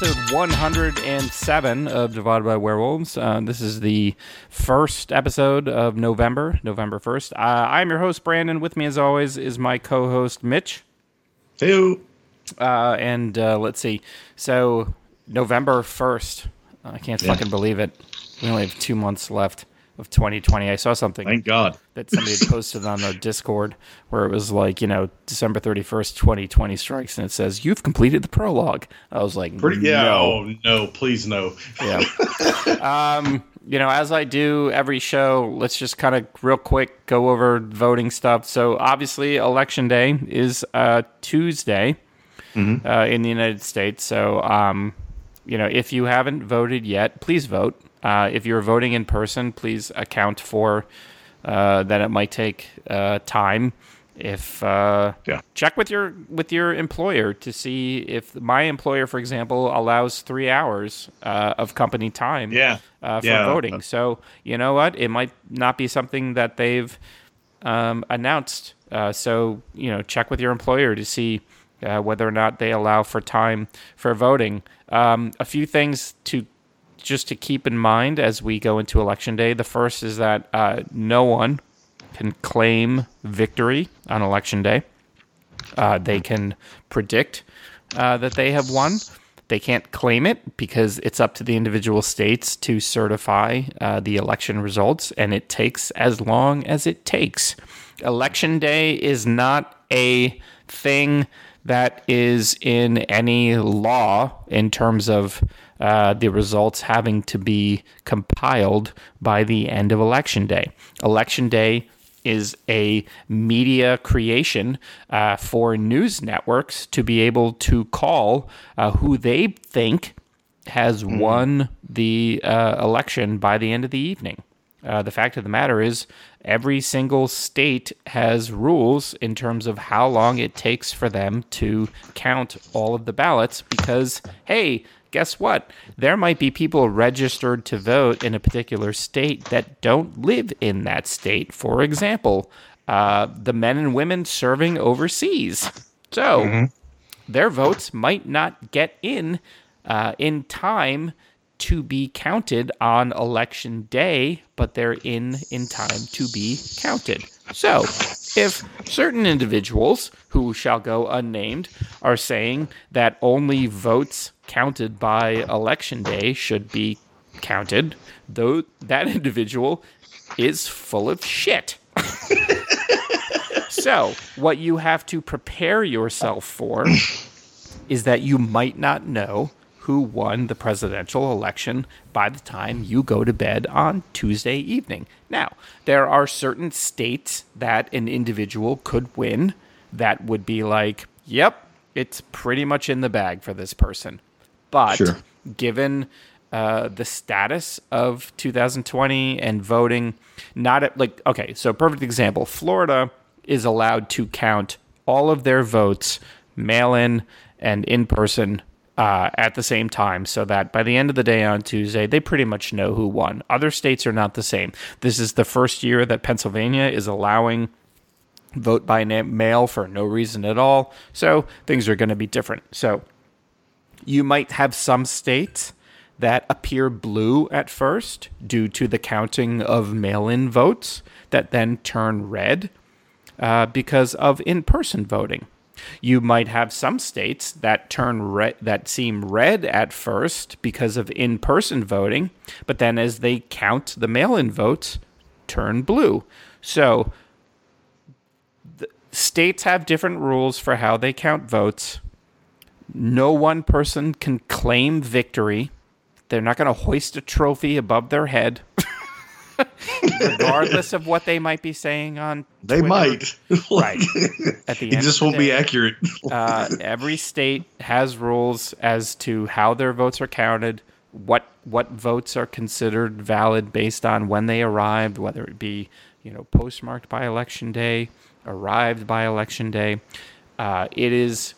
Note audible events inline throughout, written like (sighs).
episode 107 of Divided by Werewolves. Uh, this is the first episode of November, November 1st. Uh, I'm your host, Brandon. With me, as always, is my co host, Mitch. Hey. Uh, and uh, let's see. So, November 1st. I can't Yeah. fucking believe it. We only have two months left of 2020. I saw something Thank God. that somebody had posted on our Discord where it was like, you know, December 31st, 2020 strikes, and it says, You've completed the prologue. I was like, Pretty. Yeah. No. Oh no! Please no. Yeah. (laughs) um, you know, as I do every show, let's just kind of real quick go over voting stuff. So obviously, election day is uh, Tuesday uh, in the United States. So, um, you know, if you haven't voted yet, please vote. Uh, if you're voting in person, please account for uh, that it might take uh, time. If uh, Yeah. check with your with your employer to see if my employer, for example, allows three hours uh, of company time Yeah. uh, for Yeah. voting. So you know what? It might not be something that they've um, announced. Uh, so you know, check with your employer to see uh, whether or not they allow for time for voting. Um, a few things to just to keep in mind as we go into election day. The first is that uh, no one can claim victory on election day. Uh, they can predict uh, that they have won. They can't claim it because it's up to the individual states to certify uh, the election results, and it takes as long as it takes. Election day is not a thing that is in any law in terms of uh, the results having to be compiled by the end of election day. Election day is a media creation uh, for news networks to be able to call uh, who they think has won the uh, election by the end of the evening. Uh, the fact of the matter is, every single state has rules in terms of how long it takes for them to count all of the ballots because, hey, guess what? There might be people registered to vote in a particular state that don't live in that state. For example, uh, the men and women serving overseas. So their votes might not get in uh, in time to be counted on election day, but they're in in time to be counted. So, if certain individuals who shall go unnamed are saying that only votes counted by election day should be counted, though that (laughs) individual is full of shit. so, what you have to prepare yourself for is that you might not know who won the presidential election by the time you go to bed on Tuesday evening. Now, there are certain states that an individual could win that would be like, yep, it's pretty much in the bag for this person. But Sure. given uh, the status of 2020 and voting, not at, like, okay, so perfect example Florida is allowed to count all of their votes mail in and in person uh, at the same time so that by the end of the day on Tuesday, they pretty much know who won. Other states are not the same. This is the first year that Pennsylvania is allowing vote by mail for no reason at all. So things are going to be different. So you might have some states that appear blue at first due to the counting of mail in votes that then turn red uh, because of in person voting. You might have some states that turn that seem red at first because of in person voting, but then as they count the mail in votes, turn blue. So states have different rules for how they count votes. No one person can claim victory. They're not going to hoist a trophy above their head, (laughs) (laughs) regardless of what they might be saying on. They Twitter. might. (laughs) Right. At the it (laughs) end just won't be day, accurate. uh, every state has rules as to how their votes are counted, what what votes are considered valid based on when they arrived, whether it be you know postmarked by election day, arrived by election day. Uh, it is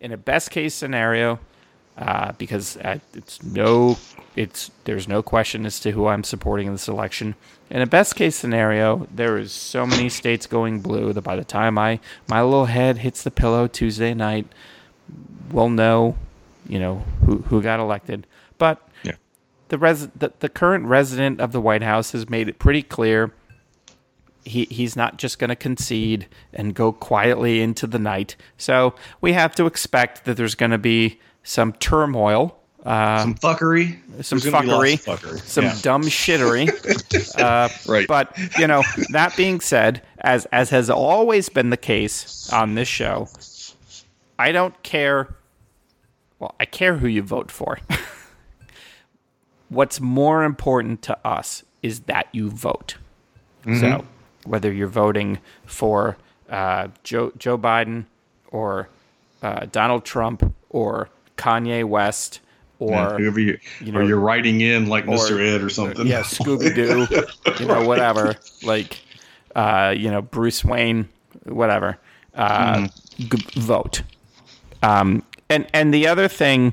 in a best case scenario uh, because uh, it's no it's there's no question as to who I'm supporting in this election. In a best case scenario, there is so many states going blue that by the time I my little head hits the pillow Tuesday night, we'll know you know who who got elected. But Yeah. the res the, the current resident of the White House has made it pretty clear he he's not just going to concede and go quietly into the night. So we have to expect that there's going to be some turmoil, uh, Some fuckery. some There's gonna be lots fuckery, fuckery. some Yeah. dumb shittery. (laughs) right. But you know, that being said, as as has always been the case on this show, I don't care. Well, I care who you vote for. (laughs) What's more important to us is that you vote. So, whether you're voting for uh, Joe Joe Biden or uh, Donald Trump or Kanye West or Yeah, whoever you, you know, or you're writing in like Mr. Ed or something. yeah, Scooby Doo, you know, (laughs) whatever, like, uh, you know, Bruce Wayne, whatever, uh, g- vote. Um, and and the other thing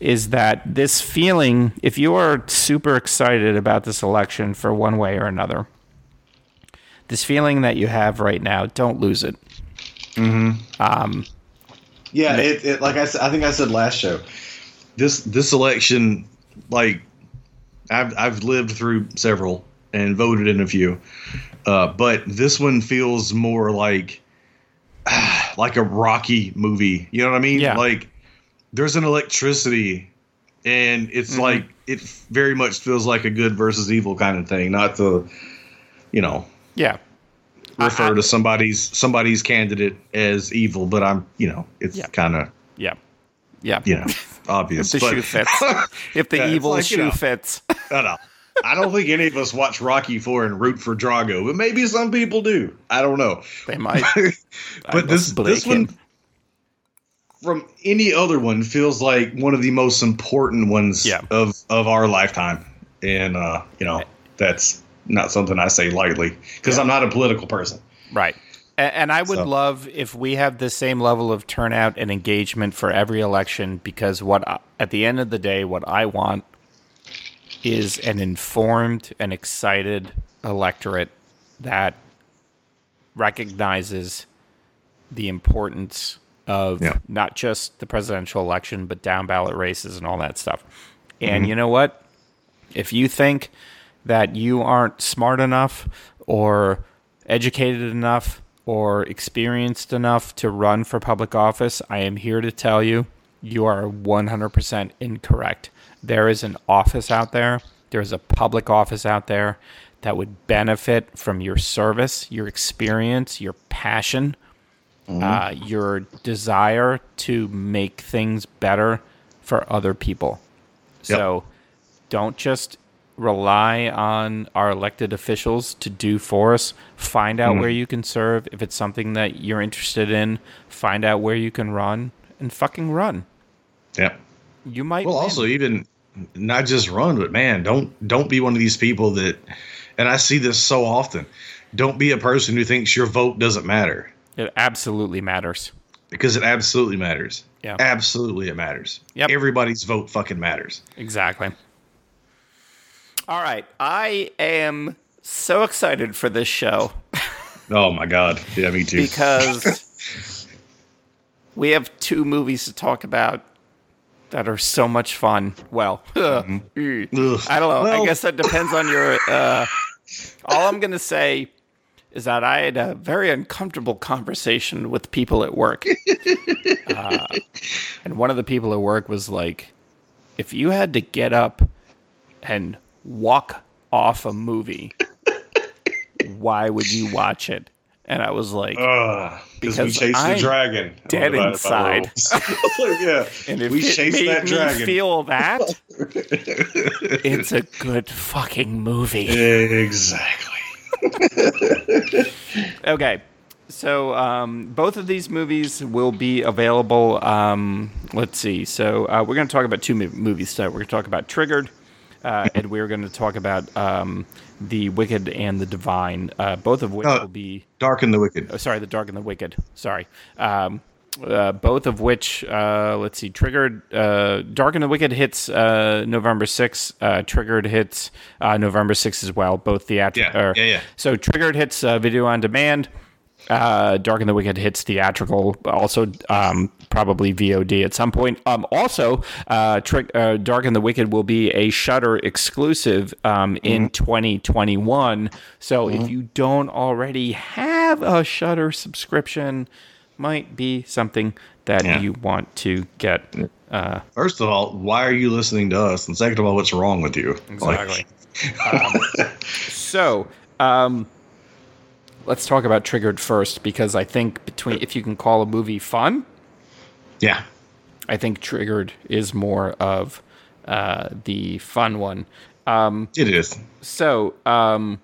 is that this feeling, if you are super excited about this election for one way or another, this feeling that you have right now, don't lose it. Yeah, it, it like I said, I think I said last show. This this election, like I've I've lived through several and voted in a few, uh, but this one feels more like (sighs) like a Rocky movie. You know what I mean? Yeah. Like there's an electricity, and it's Mm-hmm. like it very much feels like a good versus evil kind of thing, not the, you know, Yeah, refer I- to somebody's somebody's candidate as evil, but I'm you know it's Yeah. kind of yeah, yeah. you know obvious. (laughs) (laughs) If the but, shoe fits. If the Yeah, evil like, you shoe know. fits. (laughs) I don't. I don't think any of us watch Rocky Four and root for Drago, but maybe some people do. I don't know. They might. but this this one him. from any other one feels like one of the most important ones Yeah. of of our lifetime, and uh, you know that's not something I say lightly because I'm not a political person. Right. And, and I would So- love if we have the same level of turnout and engagement for every election because what I, at the end of the day what I want is an informed and excited electorate that recognizes the importance of Yeah. not just the presidential election but down ballot races and all that stuff. And mm-hmm. you know what? if you think that you aren't smart enough or educated enough or experienced enough to run for public office, I am here to tell you you are 100% incorrect. There is an office out there, there is a public office out there that would benefit from your service, your experience, your passion, uh, your desire to make things better for other people. So don't just rely on our elected officials to do for us. Find out mm-hmm. where you can serve. If it's something that you're interested in, find out where you can run and fucking run. Yeah. You might Well, win. also even not just run, but man, don't don't be one of these people that. And I see this so often. Don't be a person who thinks your vote doesn't matter it absolutely matters. because it absolutely matters. Yeah. Absolutely, it matters. Yep. Everybody's vote fucking matters. Exactly. All right. I am so excited for this show Oh my god. Yeah, me too. because (laughs) we have two movies to talk about that are so much fun. Well, Ugh. (laughs) I don't know. I Mm-hmm. Guess that depends on your. Uh, all I'm going to say is that I had a very uncomfortable conversation with people at work. (laughs) Uh, and one of the people at work was like, if you had to get up and walk off a movie, why would you watch it? And I was like, Ugh, because we chased I'm the dragon. dead inside. (laughs) yeah, and if we it chased made that me dragon. feel that, (laughs) it's a good fucking movie. exactly. (laughs) Okay. So um, both of these movies will be available. Um, let's see. So uh, we're going to talk about two movies today. We're going to talk about Triggered, uh, and we're going to talk about um, The Wicked and the Divine, uh, both of which Uh, will be Dark and the Wicked. oh, sorry, The Dark and the Wicked. Sorry. Um, uh, both of which, uh, let's see, Triggered, uh, Dark and the Wicked hits uh, November 6th. Uh, Triggered hits uh, November 6th as well, both theatrical. Yeah, yeah, yeah. So Triggered hits uh, video on demand. Uh, Dark and the Wicked hits theatrical, also um, probably VOD at some point. Um, also, uh, Trick, uh, Dark and the Wicked will be a Shudder exclusive um, in 2021. So if you don't already have a Shudder subscription, might be something that Yeah. you want to get. Uh, First of all, why are you listening to us? And second of all, what's wrong with you? Like, (laughs) so, um, let's talk about Triggered first because I think between if you can call a movie fun, yeah. I think Triggered is more of uh, the fun one. Um, It is. so, um,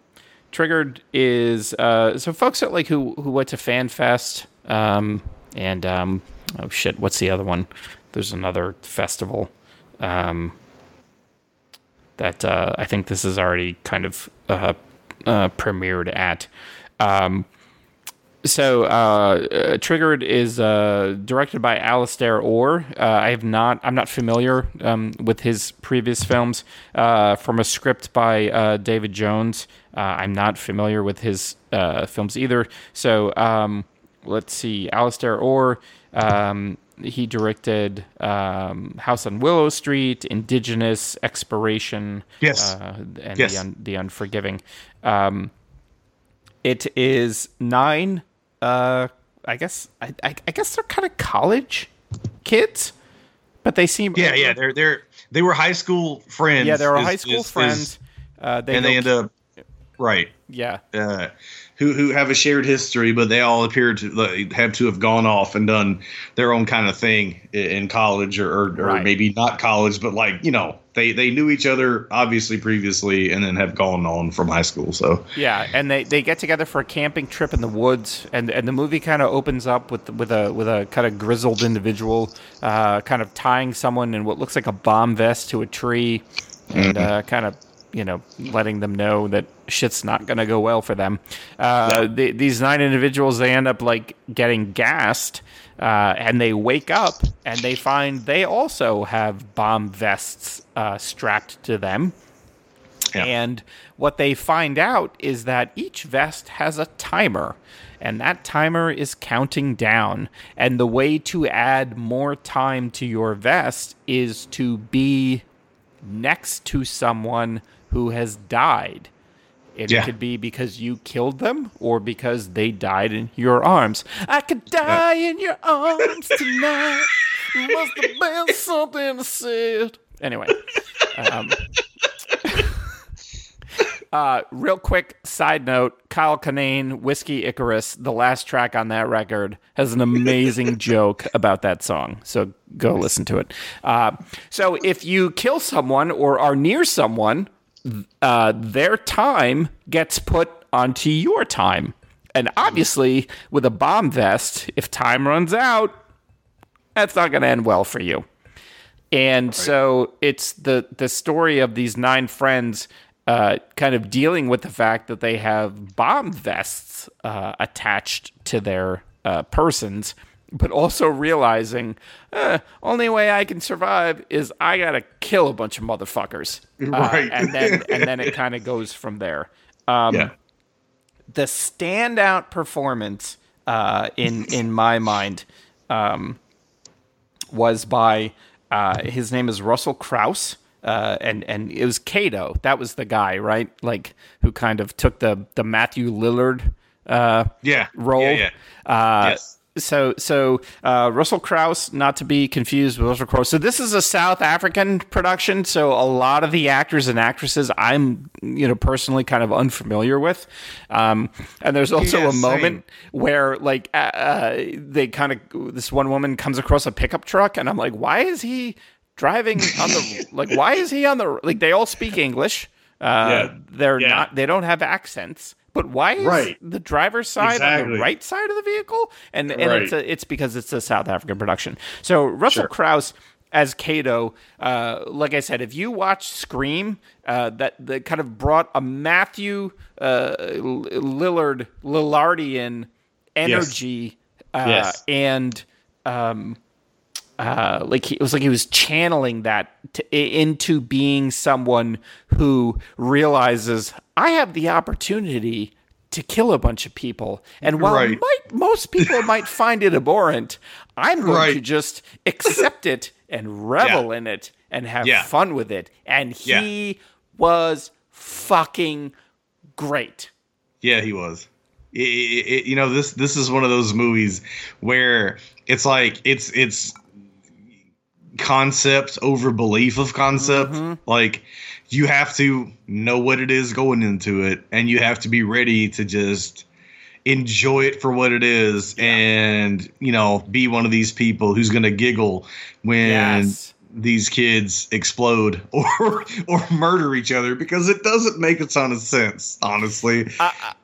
Triggered is uh, so folks that like who who went to Fan Fest um, and um, oh shit, what's the other one? There's another festival um, that uh, I think this is already kind of uh, uh, premiered at. Um, so, uh, uh, Triggered is uh, directed by Alastair Orr. Uh, I have not. I'm not familiar um, with his previous films. Uh, from a script by uh, David Jones. Uh, I'm not familiar with his uh, films either. So, um, let's see. Alastair Orr. Um, he directed um, House on Willow Street, Indigenous, Expiration, Yes. uh, and Yes. the, un- the Unforgiving. Um, it is nine. Uh, I guess I, I, I guess they're kind of college kids, but they seem Yeah, yeah. They're they're they were high school friends. yeah they were is- high school is- is- friends. uh, they and they end up right. yeah Uh, who who have a shared history, but they all appear to like, have to have gone off and done their own kind of thing in college, or or, or Right. maybe not college, but like you know they they knew each other obviously previously, and then have gone on from high school. So yeah, and they, they get together for a camping trip in the woods, and, and the movie kind of opens up with with a with a kind of grizzled individual, uh, kind of tying someone in what looks like a bomb vest to a tree, and uh, kind of you know letting them know that shit's not going to go well for them. Uh, the, these nine individuals they end up like getting gassed, uh, and they wake up and they find they also have bomb vests uh, strapped to them. Yeah. And what they find out is that each vest has a timer, and that timer is counting down. And the way to add more time to your vest is to be next to someone who has died. It Yeah. could be because you killed them or because they died in your arms. I could die in your arms tonight. Must have been something I said. Anyway. Um, (laughs) uh, real quick side note Kyle Kinane, Whiskey Icarus, the last track on that record, has an amazing (laughs) joke about that song. So go listen to it. Uh, so if you kill someone or are near someone, uh, their time gets put onto your time. And obviously, with a bomb vest, if time runs out, that's not going to end well for you. And so it's the the story of these nine friends uh, kind of dealing with the fact that they have bomb vests uh, attached to their uh, persons, but also realizing eh, only way I can survive is I gotta kill a bunch of motherfuckers, Uh, Right. and then (laughs) and then it kind of goes from there. Um, yeah, the standout performance uh, in in my mind um, was by uh, his name is Russell Crous. Uh, and and it was Cato. That was the guy, right? Like who kind of took the the Matthew Lillard uh, yeah, role. Yeah, yeah. Uh, Yes. So so uh, Russell Crous, not to be confused with Russell Crowe. So this is a South African production. So a lot of the actors and actresses I'm you know personally kind of unfamiliar with. Um, and there's also Yeah, a moment same. where like uh, uh, they kind of this one woman comes across a pickup truck, and I'm like, why is he driving on the (laughs) like? Why is he on the like? They all speak English. Uh, Yeah. They're Yeah. not. They don't have accents. But why is Right. the driver's side on the right side of the vehicle? And and Right. it's a, it's because it's a South African production. So Russell Sure. Crous as Cato, uh, like I said, if you watch Scream, uh, that that kind of brought a Matthew uh, Lillard Lillardian energy, uh, Yes. and um, uh, like he, it was like he was channeling that to, into being someone who realizes I have the opportunity to kill a bunch of people. And while Right. might, most people (laughs) might find it abhorrent, I'm going to just accept it and revel in it and have Yeah. fun with it. And he was fucking great. Yeah, he was. It, it, it- you know this this is one of those movies where it's like it's it's concept over belief of concept. Mm-hmm. Like you have to know what it is going into it, and you have to be ready to just enjoy it for what it is, and you know be one of these people who's gonna giggle when Yes. These kids explode (laughs) or or murder each other because it doesn't make a ton of sense honestly.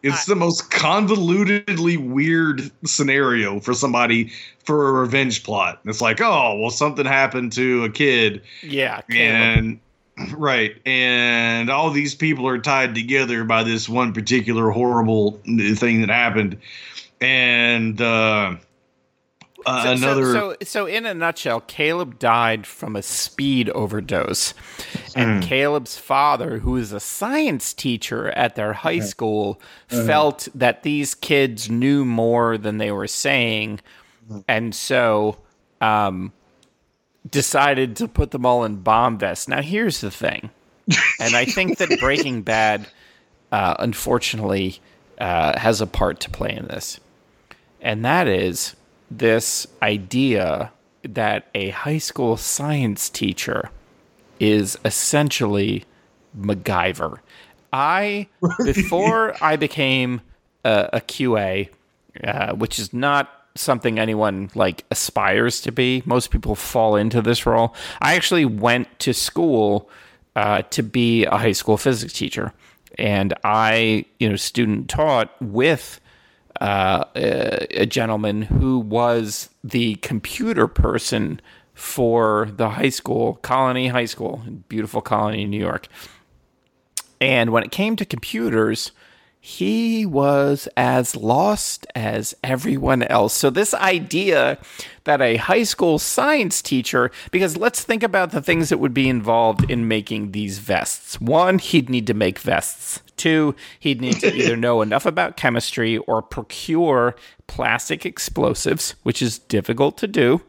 It's the most convolutedly weird scenario for somebody for a revenge plot. It's like oh well something happened to a kid. Yeah. And (clears throat) right. And all these people are tied together by this one particular horrible thing that happened. And uh, uh, So- so- another So, so, in a nutshell, Caleb died from a speed overdose, and Caleb's father, who is a science teacher at their high school, felt that these kids knew more than they were saying, and so um, decided to put them all in bomb vests. Now, here's the thing, and I think that Breaking (laughs) Bad, uh, unfortunately, uh, has a part to play in this. And that is this idea that a high school science teacher is essentially MacGyver. I (laughs) before I became a, a QA, uh, which is not something anyone like aspires to be. Most people fall into this role. I actually went to school uh, to be a high school physics teacher, and I, you know, student taught with uh, a, a gentleman who was the computer person for the high school, Colonie High School, beautiful Colonie in New York. And when it came to computers, he was as lost as everyone else. So, this idea that a high school science teacher, because let's think about the things that would be involved in making these vests. One, he'd need to make vests. Two, he'd need to either know enough about chemistry or procure plastic explosives, which is difficult to do.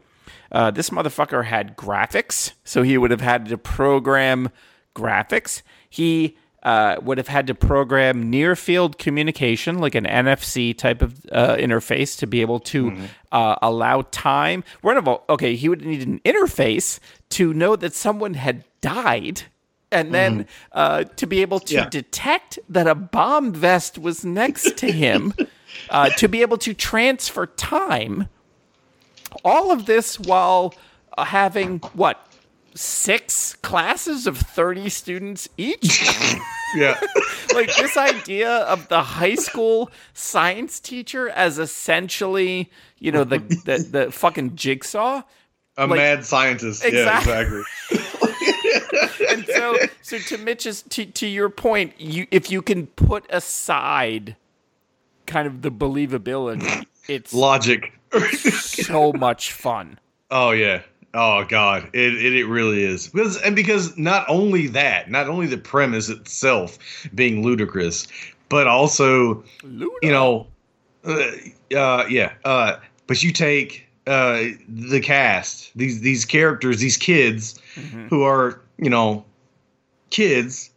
Uh, this motherfucker had graphics, so he would have had to program graphics. He uh, would have had to program near field communication, like an NFC type of uh, interface, to be able to uh, allow time. We're gonna okay. He would need an interface to know that someone had died. And then uh, to be able to Yeah. detect that a bomb vest was next to him, (laughs) uh, to be able to transfer time, all of this while uh, having what six classes of 30 students each? (laughs) Yeah. (laughs) Like this idea of the high school science teacher as essentially you know the the, the fucking jigsaw? A Like- mad scientist. Exactly. yeah exactly and so so to mitch's to, to your point you if you can put aside kind of the believability it's logic so much fun Oh yeah. Oh god. It, it it really is. Because and because not only that, not only the premise itself being ludicrous, but also you know, uh, uh yeah, uh but you take uh the cast, these these characters, these kids who are, you know, kids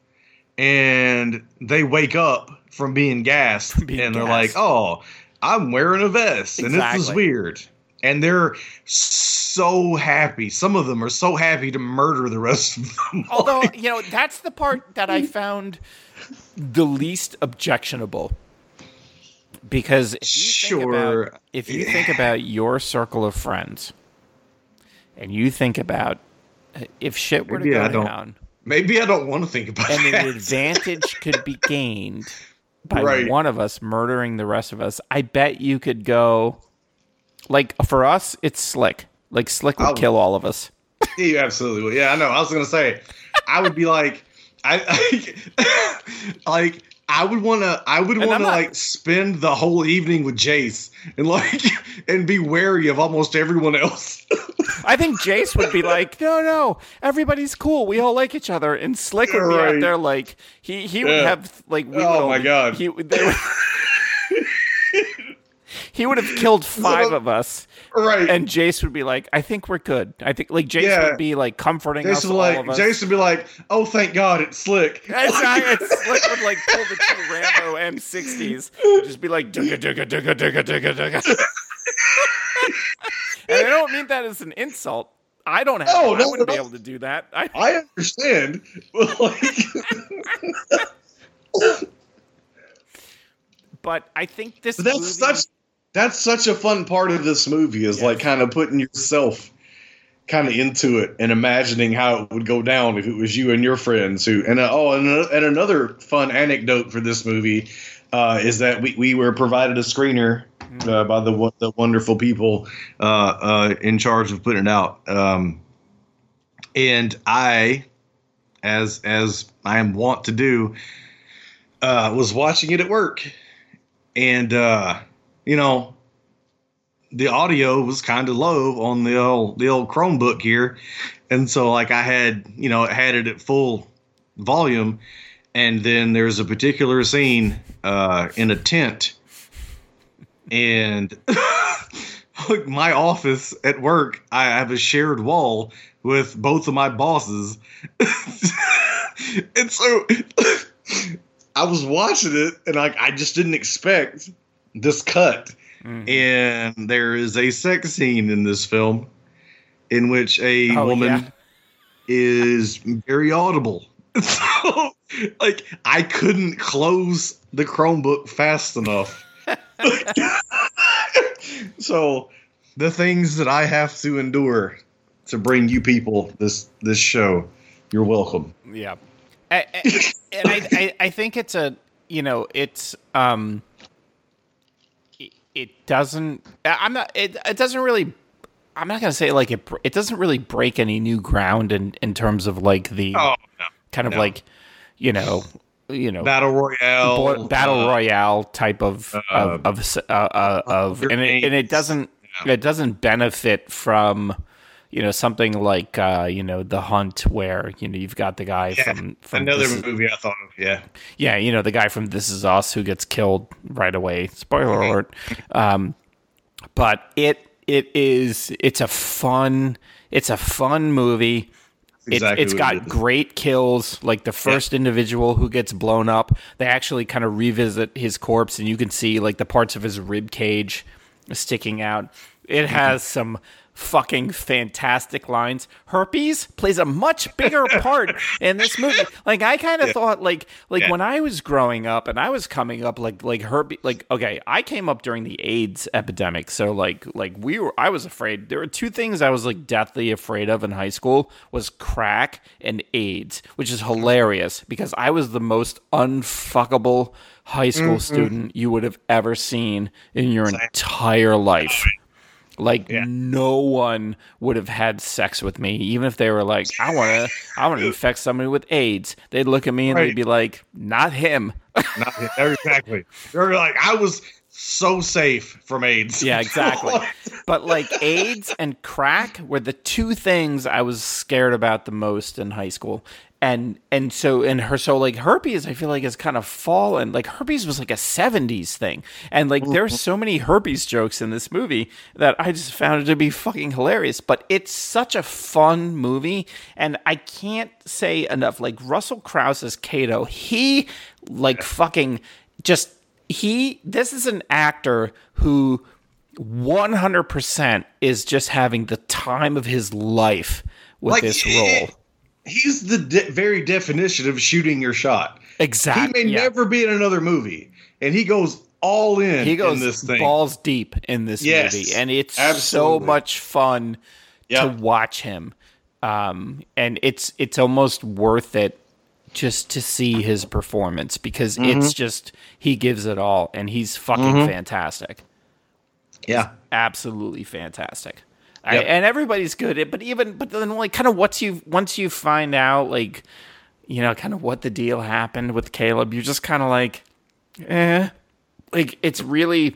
and they wake up from being gassed (laughs) being and they're like, "Oh, I'm wearing a vest and this is weird." And they're so happy. Some of them are so happy to murder the rest of them. (laughs) Although, you know, that's the part that I found the least objectionable. Because if Sure. about if you think about your circle of friends and you think about uh, if shit were to Maybe go I don't down Maybe I don't want to think about and that. an advantage could be gained by Right. one of us murdering the rest of us, I bet you could go like for us, it's slick. Like slick would I'll- kill all of us. You absolutely will. Yeah, I know. I was gonna say, I would be like, I, I (laughs) like. I would want to. I would want to not- like spend the whole evening with Jace and like (laughs) and be wary of almost everyone else. (laughs) I think Jace would be like, no, no, everybody's cool. We all like each other. And Slick would be out there like he he would Yeah. have like we Oh would my only- God. he, they would, (laughs) he would have killed (laughs) five of us, right. and Jace would be like, "I think we're good." I think like Jace Yeah. would be like comforting Jace us, would like us. Jason would be like, "Oh, thank God, it's slick." It's, (laughs) it's like (laughs) would like pull the two Rambo M60s, just be like dugga dugga dugga dugga dugga dugga. and I don't mean that as an insult. I don't have. No, I no, wouldn't be no. able to do that. I, I understand, like, but I think this. but that's movie, such that's such a fun part of this movie is like kind of putting yourself kind of into it and imagining how it would go down if it was you and your friends who and uh, oh and, uh, and another fun anecdote for this movie uh, is that we, we were provided a screener uh, by the the wonderful people uh, uh, in charge of putting it out. Um, and I as as I am wont to do uh, was watching it at work. And uh, you know the audio was kind of low on the old the old Chromebook here, and so like I had you know it had it at full volume, and then there's a particular scene uh, in a tent, and (laughs) my office at work, I have a shared wall with both of my bosses, (laughs) and so (laughs) I was watching it, and like I just didn't expect this cut Mhm. and there is a sex scene in this film in which a Oh, woman yeah. is very audible. (laughs) So, like, I couldn't close the Chromebook fast enough. (laughs) so, the things that I have to endure to bring you people this this show, you're welcome. Yeah, I, I- and I, I I think it's a you know it's um it, doesn't I'm not it it doesn't really I'm not gonna say like it it doesn't really break any new ground in in terms of like the Oh, no. kind of no. like you know you know Battle Royale. bo- battle uh, royale type of of of, uh, uh, of and it, and it doesn't it doesn't benefit from you know something like uh, you know the hunt where you know you've got the guy Yeah, from from Another This Is- movie I thought of. Yeah. yeah you know the guy from This Is Us who gets killed right away. Spoiler alert. Um, but it it is it's a fun it's a fun movie. It, Exactly it's what got it great kills. Like the first individual who gets blown up they actually kind of revisit his corpse and you can see like the parts of his rib cage sticking out. It Mm-hmm. has some fucking fantastic lines. Herpes plays a much bigger part in this movie. Like i kind of thought like like Yeah. when i was growing up and i was coming up like like herpes like okay i came up during the aids epidemic. So like like we were i was afraid. There were two things i was like deathly afraid of in high school was crack and aids which is hilarious because i was the most unfuckable high school mm-hmm. student you would have ever seen in your entire life like no one would have had sex with me, even if they were like, "I want to, I want to infect somebody with AIDS." They'd look at me and they'd be like, "Not him." Not exactly. They're like, I was so safe from AIDS. yeah, exactly. (laughs) but like AIDS and crack were the two things I was scared about the most in high school. And and so and her so like herpes I feel like has kind of fallen. Like herpes was like a 70s thing. And like there's mm-hmm. so many herpes jokes in this movie that I just found it to be fucking hilarious. But it's such a fun movie. And I can't say enough like Russell Crous as Cato he like fucking just he this is an actor who 100% is just having the time of his life with Like, this role. He's the de- very definition of shooting your shot. Exactly. He may yeah. never be in another movie, and he goes all in he goes in this thing. balls deep in this Yes, movie and it's so much fun to watch him. Um, and it's it's almost worth it just to see his performance because Mm-hmm. it's just he gives it all and he's fucking fantastic. Yeah, absolutely fantastic. I, Yep. and everybody's good. at- But even but then like kind of once you once you find out like you know kind of what the deal happened with Caleb, you're just kind of like, eh, like it's really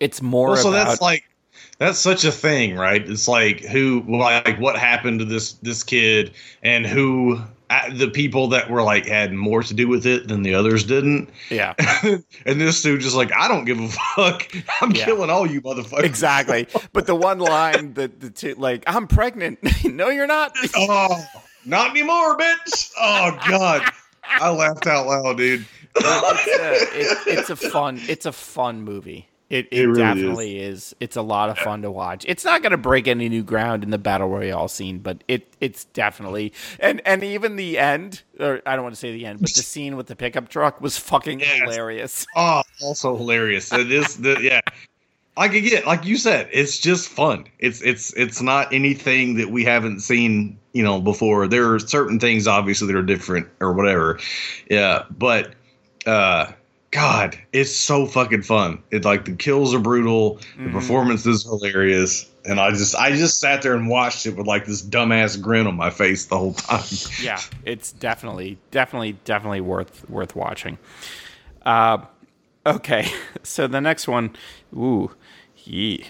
it's more well, so about that's like that's such a thing, right? It's like who, like, what happened to this this kid, and who the people that were like had more to do with it than the others didn't. Yeah. (laughs) and this dude just like, I don't give a fuck. I'm Yeah. killing all you motherfuckers. Exactly. But the one line that the two, like, I'm pregnant. (laughs) no, you're not. Oh, not anymore, bitch. Oh god. I laughed out loud, dude. it's, a, it, it's a fun. It's a fun movie. It, it, It really definitely is. It's a lot of fun to watch. It's not going to break any new ground in the battle royale scene, but it it's definitely and and even the end, or I don't want to say the end, but the scene with the pickup truck was fucking Yes. hilarious. (laughs) Oh, also hilarious. It is the yeah. Like again, like you said, it's just fun. It's it's it's not anything that we haven't seen, you know, before. There are certain things obviously that are different or whatever. Yeah, but uh God, it's so fucking fun. It like the kills are brutal, the performance is hilarious, and I just I just sat there and watched it with like this dumbass grin on my face the whole time. yeah, it's definitely, definitely, definitely worth worth watching. Uh, okay, (laughs) so the next one, ooh, yee.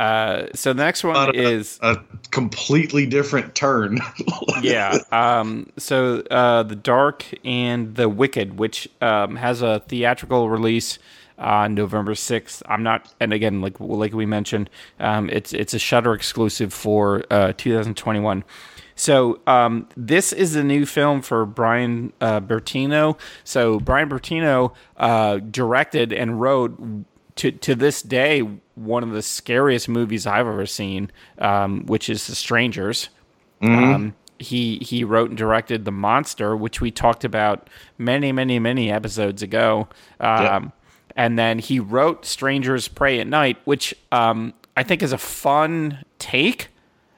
Uh, so the next one a- is a completely different turn. (laughs) yeah. Um, so uh, the Dark and the Wicked, which um, has a theatrical release on November sixth. I'm not, and again, like like we mentioned, um, it's it's a Shudder exclusive for uh, 2021. So um, this is a new film for Brian uh, Bertino. So Brian Bertino uh, directed and wrote to to this day one of the scariest movies I've ever seen, um, which is The Strangers. Um, he he wrote and directed The Monster, which we talked about many many many episodes ago. Um, And then he wrote Strangers Prey at Night, which um, I think is a fun take.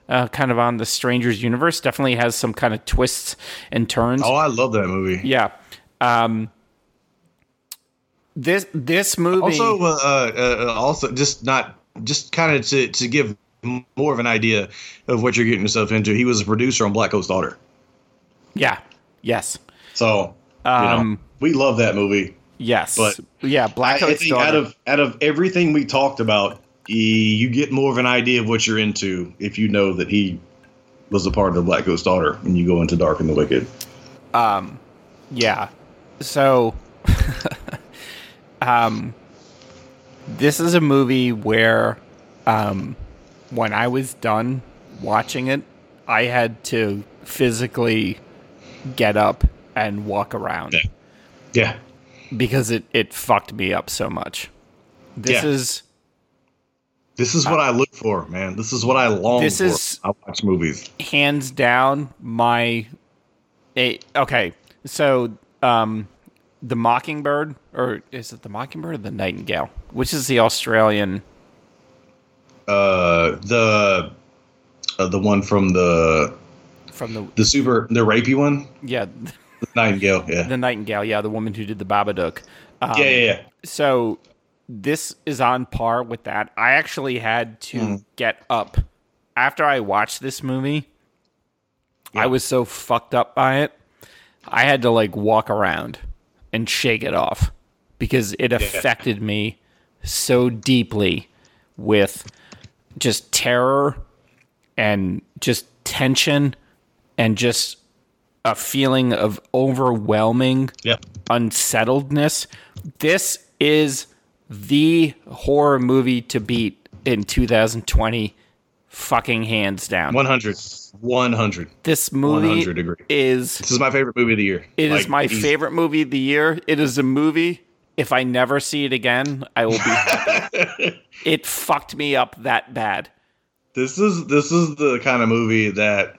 Uh, kind of on the Strangers universe, definitely has some kind of twists and turns. Oh, I love that movie. Yeah. Um, this this movie Also, uh, uh, uh, also just not just kind of to to give more of an idea of what you're getting yourself into. He was a producer on Black Coat's Daughter, yeah yes so you Um, know we love that movie. yes But yeah I, Black I Coat's think daughter. out of out of everything we talked about, you get more of an idea of what you're into if you know that he was a part of the Black Coat's Daughter when you go into Dark and the Wicked. Um, yeah. So, (laughs) um, this is a movie where, um, when I was done watching it, I had to physically get up and walk around Yeah. Yeah, because it, it fucked me up so much. This Yeah. is this is what I look for, man. This is what I long This for. is- I watch movies. hands down my a, okay so um the mockingbird or is it the mockingbird or the nightingale? Which is the australian? Uh, the uh, the one from the from the the super the rapey one, yeah. The Nightingale. Yeah, the nightingale yeah the woman who did the babadook. Um, yeah, yeah, yeah. so this is on par with that. I actually had to Hmm. get up. After i watched this movie i was so fucked up by it i had to like walk around and shake it off because it affected me so deeply with just terror and just tension and just a feeling of overwhelming Yep. unsettledness. This is the horror movie to beat in 2020, fucking hands down. 100. 100. This movie 100 agree. is This is my favorite movie of the year. it is Like, my easy. favorite movie of the year. It is a movie. If I never see it again, I will be (laughs) it fucked me up that bad. This is this is the kind of movie that,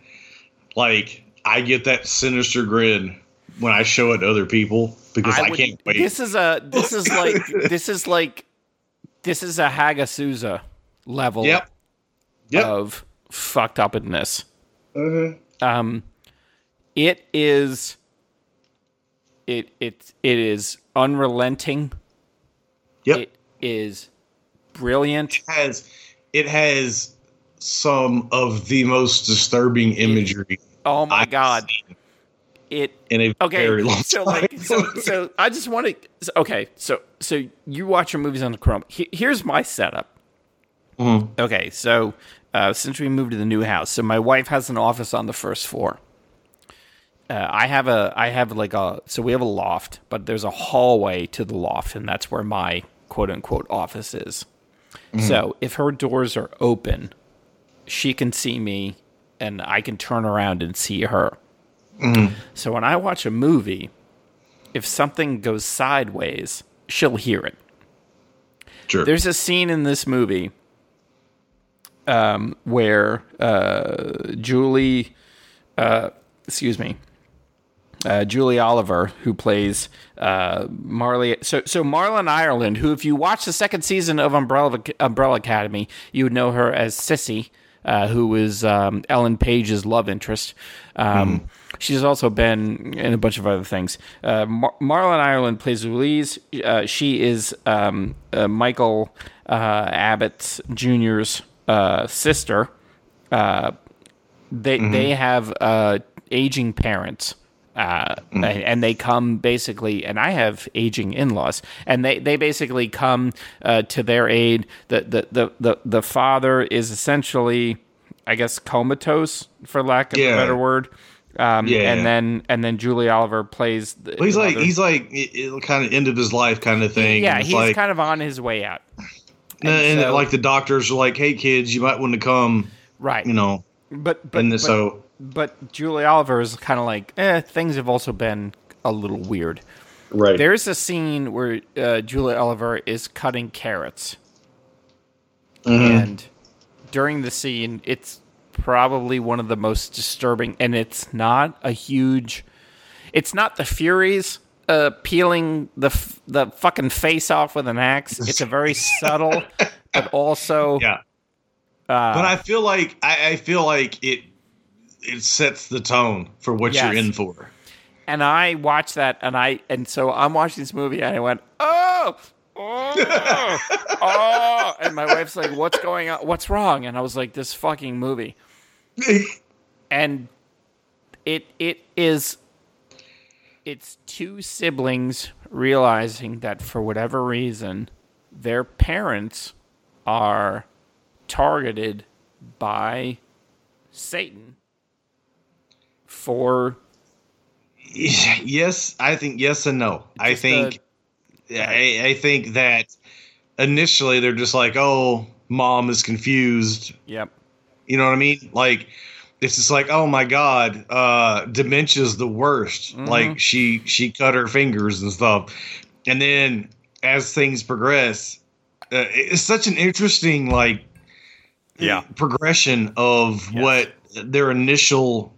like, I get that sinister grin when I show it to other people because I, would- can't wait. This is a this is like (laughs) this is like this is a Hagazussa level yep. Yep. of fucked upness. Uh-huh. Um, it is it it it is unrelenting. Yep. It is brilliant. It has it has some of the most disturbing imagery Oh my I've god! It in a okay. very long so time. like so so I just want to okay. So so you watch your movies on the Chrome. He- here's my setup. Mhm. Okay, so uh, since we moved to the new house, so my wife has an office on the first floor. uh, I have a I have like a so we have a loft, but there's a hallway to the loft, and that's where my quote unquote office is. So if her doors are open, she can see me, and I can turn around and see her. So when I watch a movie, if something goes sideways, she'll hear it. Sure. There's a scene in this movie um, where uh, Julie, uh, excuse me, uh, Julie Oliver, who plays uh, Marley. So, so Marin Ireland, who, if you watch the second season of Umbrella Umbrella Academy, you would know her as Sissy, uh, who is um, Ellen Page's love interest. Um, She's also been in a bunch of other things. Uh, Mar- Marin Ireland plays Louise. Uh, she is um, uh, Michael uh, Abbott Jr.'s uh, sister. Uh, they they have uh, aging parents. Uh, and, and they come basically, and I have aging in-laws, and they, they basically come uh, to their aid. The, the the the the father is essentially, I guess, comatose for lack of Yeah. a better word. Um, Yeah. and then and then Julie Oliver plays. The, Well, he's like mother. he's like kind of end of his life kind of thing. yeah, he's like, kind of on his way out. And, and so- like the doctors are like, "Hey kids, you might want to come." Right, You know, but but and but, so but Julie Oliver is kind of like, eh, things have also been a little weird. right. There's a scene where uh, Julia Oliver is cutting carrots, Mm-hmm. and during the scene, it's probably one of the most disturbing. And it's not a huge. It's not the Furies uh, peeling the f- the fucking face off with an axe. It's a very (laughs) subtle, but also yeah. uh, but I feel like I, I feel like it it sets the tone for what Yes. you're in for. and I watched that, and I and so I'm watching this movie, and I went, oh, oh, (laughs) oh, and my wife's like, what's going on? What's wrong? And I was like, this fucking movie, (laughs) and it it is, it's two siblings realizing that for whatever reason, their parents are targeted by Satan for (laughs) yes, I think yes and no. I think I, I think that initially they're just like, "Oh, mom is confused." Yep. You know what I mean? Like it's just like, "Oh my god, uh dementia's the worst." Mm-hmm. Like she she cut her fingers and stuff. And then as things progress, uh, it's such an interesting like Yeah. progression of Yes. what their initial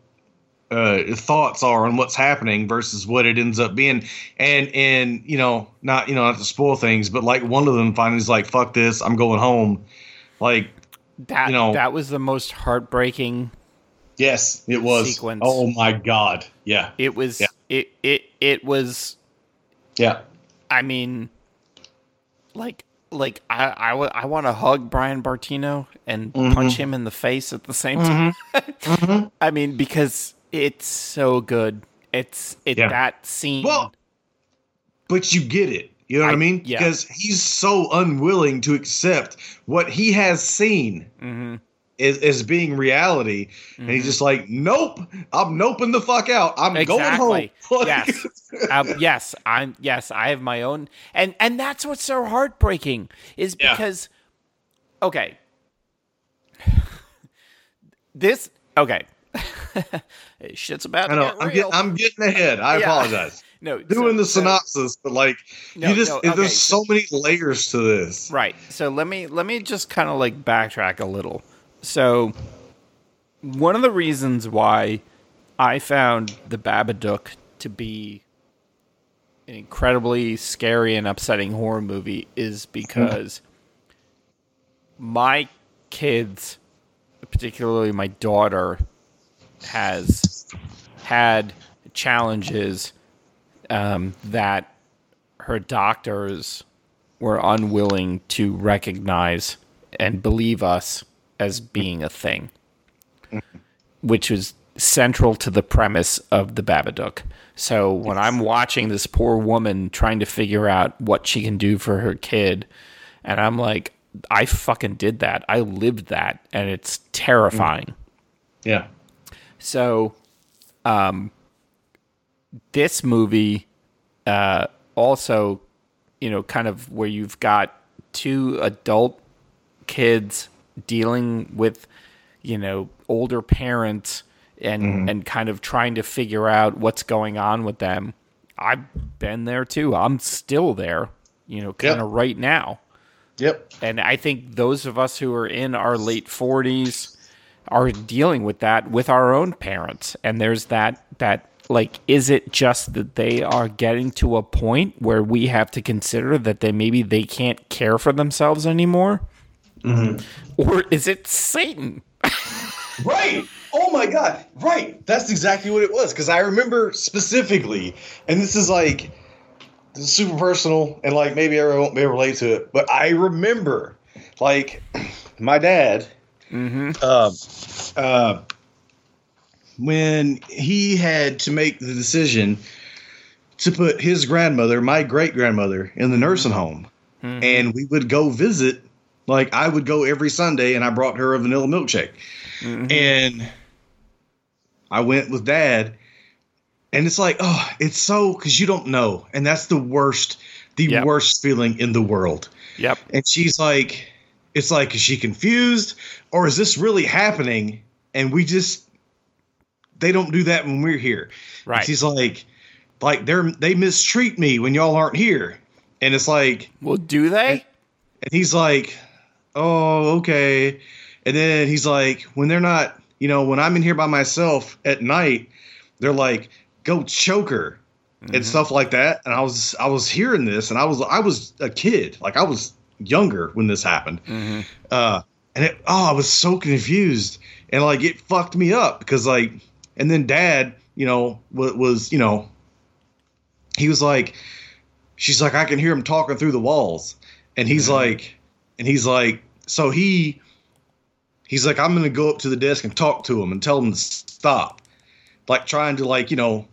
uh, thoughts are on what's happening versus what it ends up being. And and you know, not you know, not to spoil things, but like one of them finally is like, "Fuck this, I'm going home." Like, That You know- that was the most heartbreaking. Yes, it was. Sequence. Oh my god, yeah, It was Yeah. it it it was. yeah, I mean, like like I I, w- I want to hug Brian Bertino and Mm-hmm. punch him in the face at the same mm-hmm. time. (laughs) Mm-hmm. I mean, because it's so good. It's it Yeah. that scene. Well, but you get it. You know what I, I- mean? yeah. Because he's so unwilling to accept what he has seen mm-hmm. As, as being reality. And he's just like, nope, I'm noping the fuck out. I'm Exactly. going home. (laughs) Yes. Um, yes. I'm. Yes. I have my own, and and that's what's so heartbreaking is Yeah. because, okay, (sighs) this okay, (laughs) shit's about I know. Get I'm, get, I'm getting ahead. I (laughs) Yeah. apologize. no Doing so- the so- synopsis, but like, No, you just, no, okay, there's so- so many layers to this. Right. So let me let me just kind of like backtrack a little. So one of the reasons why I found the Babadook to be an incredibly scary and upsetting horror movie is because my kids, particularly my daughter, has had challenges um, that her doctors were unwilling to recognize and believe us as being a thing, which was central to the premise of the Babadook. So when I'm watching this poor woman trying to figure out what she can do for her kid, and I'm like, I fucking did that. I lived that, and it's terrifying. Yeah. So, um, this movie uh, also, you know, kind of where you've got two adult kids dealing with, you know, older parents and Mm-hmm. and kind of trying to figure out what's going on with them. I've been there too. I'm still there, you know, kind Yep. of right now. Yep. And I think those of us who are in our late 40s are dealing with that with our own parents. And there's that that like is it just that they are getting to a point where we have to consider that they maybe they can't care for themselves anymore? Or is it Satan? (laughs) Right. Oh my god. Right. That's exactly what it was. Because I remember specifically, and this is like this is super personal, and like maybe everyone won't be able to relate to it, but I remember like (clears throat) my dad. Mm-hmm. Uh, uh, when he had to make the decision to put his grandmother, my great grandmother, in the nursing home, and we would go visit. Like I would go every Sunday, and I brought her a vanilla milkshake, mm-hmm. and I went with Dad, and it's like, oh, it's so because you don't know, and that's the worst, the Yep. worst feeling in the world. Yep. And she's like, it's like, is she confused, or is this really happening? And we just, they don't do that when we're here. And Right. she's like, like they're they mistreat me when y'all aren't here, and it's like, Well, do they? and he's like, "Oh, okay." And then he's like, "When they're not, you know, when I'm in here by myself at night, they're like, go choke her." And mm-hmm. stuff like that, and I was I was hearing this, and I was I was a kid, like I was younger when this happened, mm-hmm. uh, and it, oh, I was so confused, and like it fucked me up because like, and then Dad, you know, was, was you know, he was like, she's like, I can hear him talking through the walls, and he's mm-hmm. like, and he's like, so he, he's like, I'm gonna go up to the desk and talk to him and tell him to stop, like trying to like you know,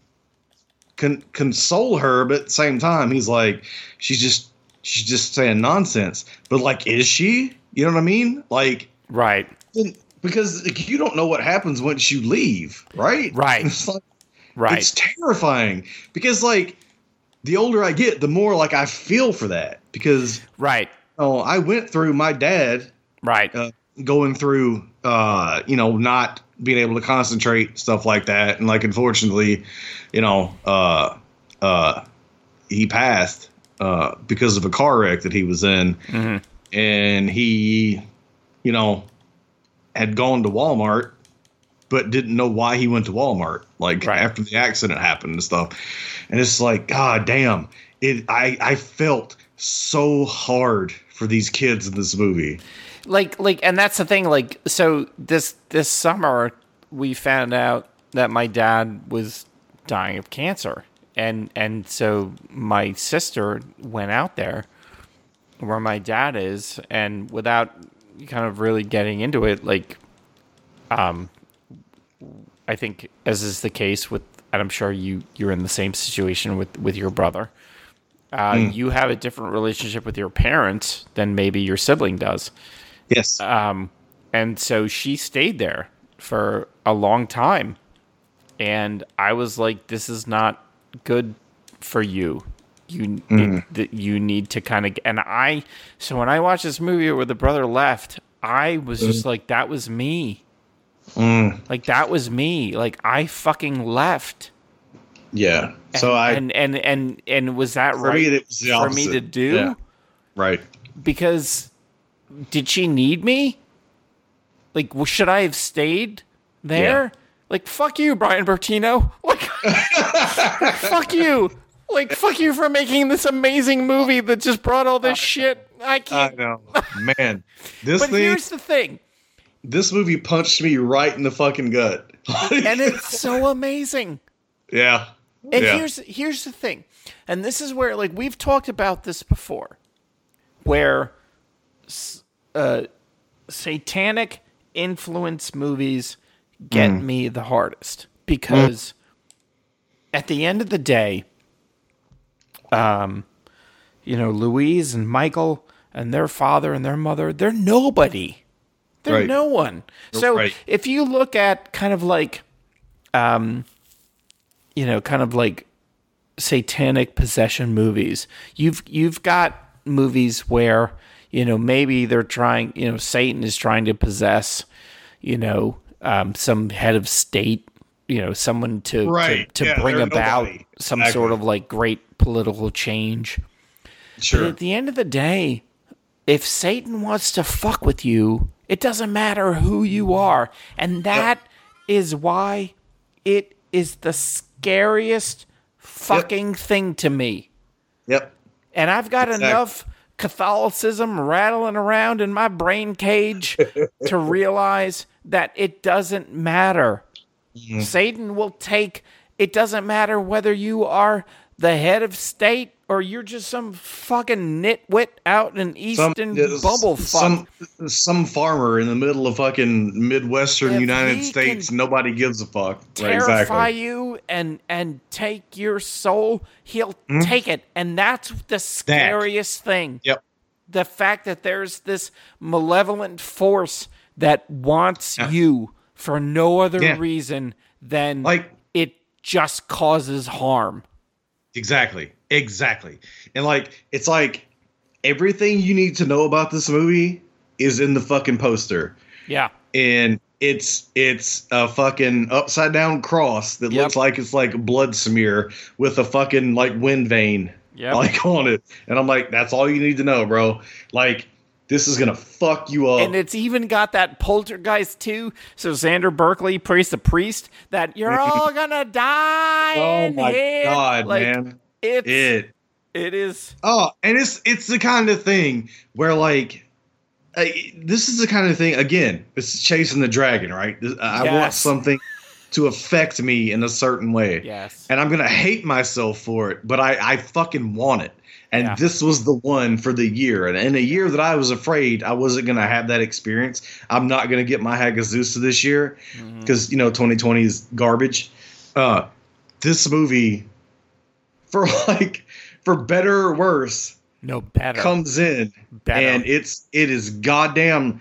con- console her, but at the same time, he's like, she's just she's just saying nonsense, but like, is she? You know what I mean? Like, Right. because like, you don't know what happens once you leave, right? Right. (laughs) It's like Right. it's terrifying because like the older I get, the more like I feel for that because right. Oh, I went through my dad Right. uh, going through uh, you know not being able to concentrate stuff like that, and like unfortunately, you know, uh, uh, he passed uh, because of a car wreck that he was in, Mhm. and he, you know, had gone to Walmart but didn't know why he went to Walmart like Right. after the accident happened and stuff. And it's like, God damn, it I I felt so hard for these kids in this movie. like like and that's the thing like so this this summer we found out that my dad was dying of cancer and and so my sister went out there where my dad is and without kind of really getting into it like um i think as is the case with and i'm sure you you're in the same situation with with your brother uh, you have a different relationship with your parents than maybe your sibling does Yes. um, and so she stayed there for a long time. And I was like, this is not good for you. You it, that you need to kind of and I so when I watched this movie where the brother left, I was just like that was me. Like that was me. Like I fucking left. yeah. So I and and and and was that for right me it was the for me to do? Yeah. Right. because did she need me? Like, should I have stayed there? Yeah. Like, fuck you, Brian Bertino. (laughs) Like, fuck you. Like, fuck you for making this amazing movie that just brought all this shit. I I can't. know. Man. This but thing here's the thing, this movie punched me right in the fucking gut. and it's so amazing. (laughs) yeah. And yeah. here's here's the thing, and this is where like we've talked about this before, where uh, satanic influence movies get Mm. me the hardest because at the end of the day, um, you know, Louise and Michael and their father and their mother, they're nobody. They're Right. no one. So Right. if you look at kind of like, um, you know, kind of like satanic possession movies. You've you've got movies where you know maybe they're trying. You know, Satan is trying to possess. You know, um, some head of state. You know, someone to Right, to, to yeah, bring about nobody. some Exactly. sort of like great political change. But Sure. at the end of the day, if Satan wants to fuck with you, it doesn't matter who you are. And that is why it is the scariest fucking thing to me. Yep. And I've got Exactly. enough Catholicism rattling around in my brain cage (laughs) to realize that it doesn't matter. Mm. Satan will take, it doesn't matter whether you are the head of state or you're just some fucking nitwit out in Eastern yeah, bumblefuck. some some farmer in the middle of fucking midwestern If United States. Nobody gives a fuck. Right, terrify exactly. you and and take your soul, he'll Hmm? take it. And that's the scariest thing. Yep. the fact that there's this malevolent force that wants you for no other Yeah. reason than Like- it just causes harm. Exactly. Exactly. And like it's like everything you need to know about this movie is in the fucking poster. Yeah. And it's it's a fucking upside down cross that Yep. looks like it's like blood smear with a fucking like wind vane Yep. like (laughs) on it. And I'm like, that's all you need to know, bro. Like this is gonna fuck you up. And it's even got that poltergeist too. So Xander Berkeley plays the priest that you're mm-hmm. all gonna die. oh in my here. god, Like, man. It's It it is Oh, and it's it's the kind of thing where like uh, this is the kind of thing again. It's chasing the dragon, right? This- I want something to affect me in a certain way, yes. and I'm gonna hate myself for it, but I I fucking want it. And Yeah. this was the one for the year. And in a year that I was afraid I wasn't gonna have that experience, I'm not gonna get my Hagazussa this year Mm-hmm. because you know 2020 is garbage. Uh, this movie, for (laughs) like for better or worse, No better. comes in Better. and it's it is goddamn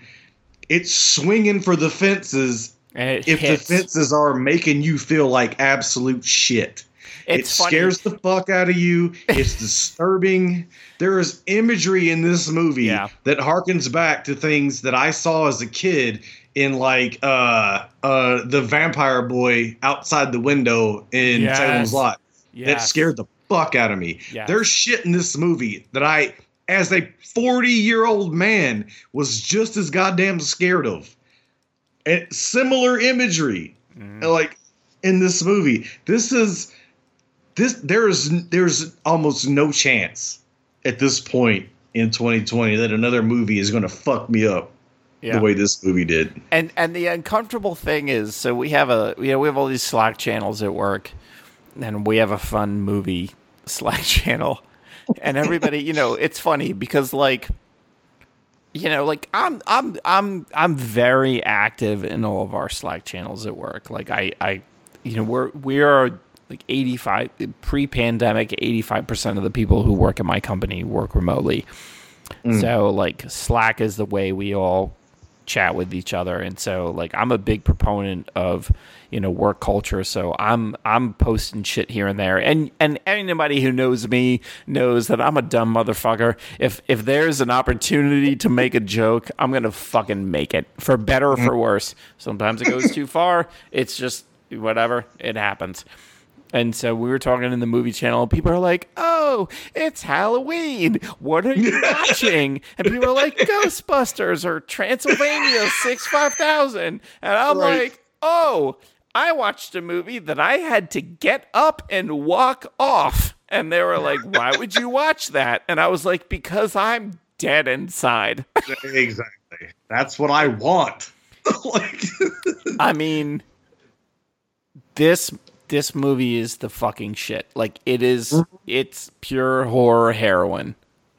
it's swinging for the fences if hits. the fences are making you feel like absolute shit It's it funny. scares the fuck out of you (laughs) it's disturbing there is imagery in this movie Yeah. that harkens back to things that i saw as a kid in like uh uh the vampire boy outside the window in Yes. salem's lot that scared the fuck out of me. Yes. There's shit in this movie that I, as a 40 year old man, was just as goddamn scared of. And similar imagery, Mm-hmm. like in this movie. This is this. There's there's almost no chance at this point in 2020 that another movie is going to fuck me up Yeah. the way this movie did. and and the uncomfortable thing is so we have a you know we have all these slack channels at work and we have a fun movie slack (laughs) channel. And everybody you know it's funny because like you know like i'm i'm i'm i'm very active in all of our slack channels at work. Like i i you know we're we are like 85 pre-pandemic 85% of the people who work at my company work remotely. Mm. So like Slack is the way we all chat with each other. And so like I'm a big proponent of you know work culture. So I'm I'm posting shit here and there. And and anybody who knows me knows that I'm a dumb motherfucker. If if there's an opportunity to make a joke I'm to fucking make it for better or for mm-hmm. worse. Sometimes it goes too far. It's just whatever. It happens and so we were talking in the movie channel. People are like, "Oh, it's Halloween. What are you (laughs) watching?" And people are like, "Ghostbusters or Transylvania Six Five Thousand. And I'm Right. like, "Oh, I watched a movie that I had to get up and walk off." And they were like, "Why would you watch that?" And I was like, "Because I'm dead inside." (laughs) exactly. That's what I want. (laughs) like, I mean, this this movie is the fucking shit. Like it is- mm-hmm. it's pure horror heroin.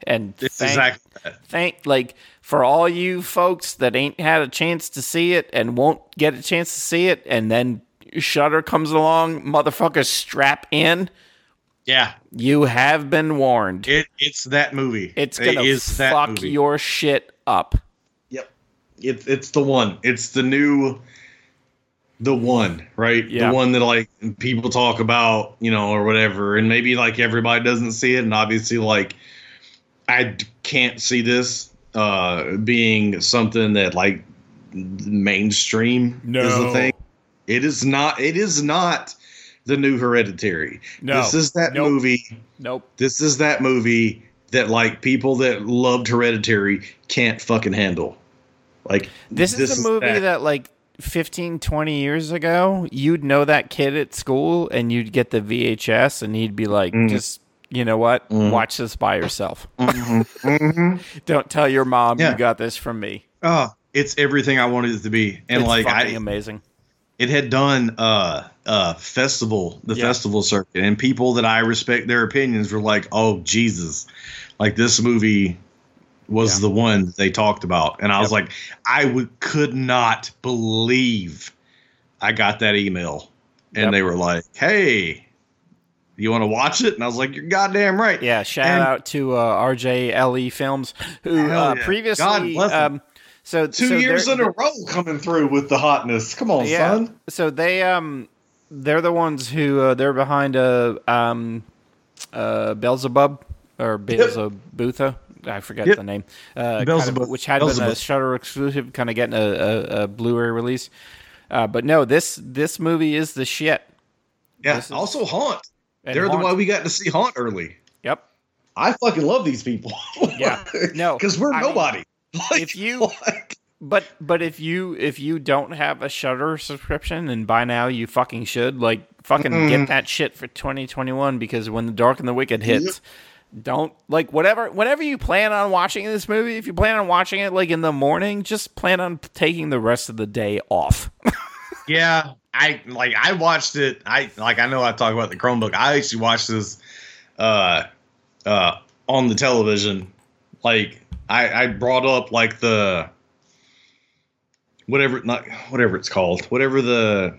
And it's thank, exactly that. thank like for all you folks that ain't had a chance to see it and won't get a chance to see it, and then Shudder comes along, motherfuckers strap in. Yeah. You have been warned. It, it's that movie. It's gonna is that fuck movie. your shit up. Yep. It's it's the one. It's the new the one, right? Yeah. The one that like people talk about, you know, or whatever, and maybe like everybody doesn't see it, and obviously like I can't see this uh being something that like mainstream is the thing. It is not. It is not the new Hereditary. No. This is that Nope. movie. Nope. This is that movie that like people that loved Hereditary can't fucking handle. Like This, is a movie that. like 15, 20 years ago, you'd know that kid at school and you'd get the VHS and he'd be like, Mm. just, you know what? Watch this by yourself. (laughs) Don't tell your mom Mm-hmm. Yeah. you got this from me. Oh, it's everything I wanted it to be, and it's like I, amazing. it had done uh uh festival the Yeah. festival circuit and people that i respect their opinions were like oh jesus like this movie was Yeah. the one they talked about and i was like i would could not believe i got that email and Yep. they were like hey you want to watch it and i was like you're goddamn right Yeah, shout And- out to uh, RJLE Films, who uh, yeah. Previously. Um, so two so years in a row coming through with the hotness come on yeah. son So they um they're the ones who uh, they're behind uh um uh Beelzebub or Beelzebutha. I forget Yep. the name. Uh, kind of- which had been a Shudder exclusive, kind of getting a, a, a Blu-ray release. Uh, but no, this this movie is the shit. yeah is- also haunt they're Haunt- the one we got to see haunt early Yep. I fucking love these people. (laughs) Yeah. No, (laughs) because we're I mean, nobody. (laughs) Like, if you- like, But but if you if you don't have a Shudder subscription, and by now you fucking should, like fucking Mm-hmm. get that shit for 2021 because when the Dark and the Wicked hits, don't like whatever whenever you plan on watching this movie. If you plan on watching it like in the morning, just plan on taking the rest of the day off. (laughs) yeah, I like I watched it. I like I know I talk about the Chromebook. I actually watched this uh uh on the television. Like I I brought up like the whatever not whatever it's called. Whatever the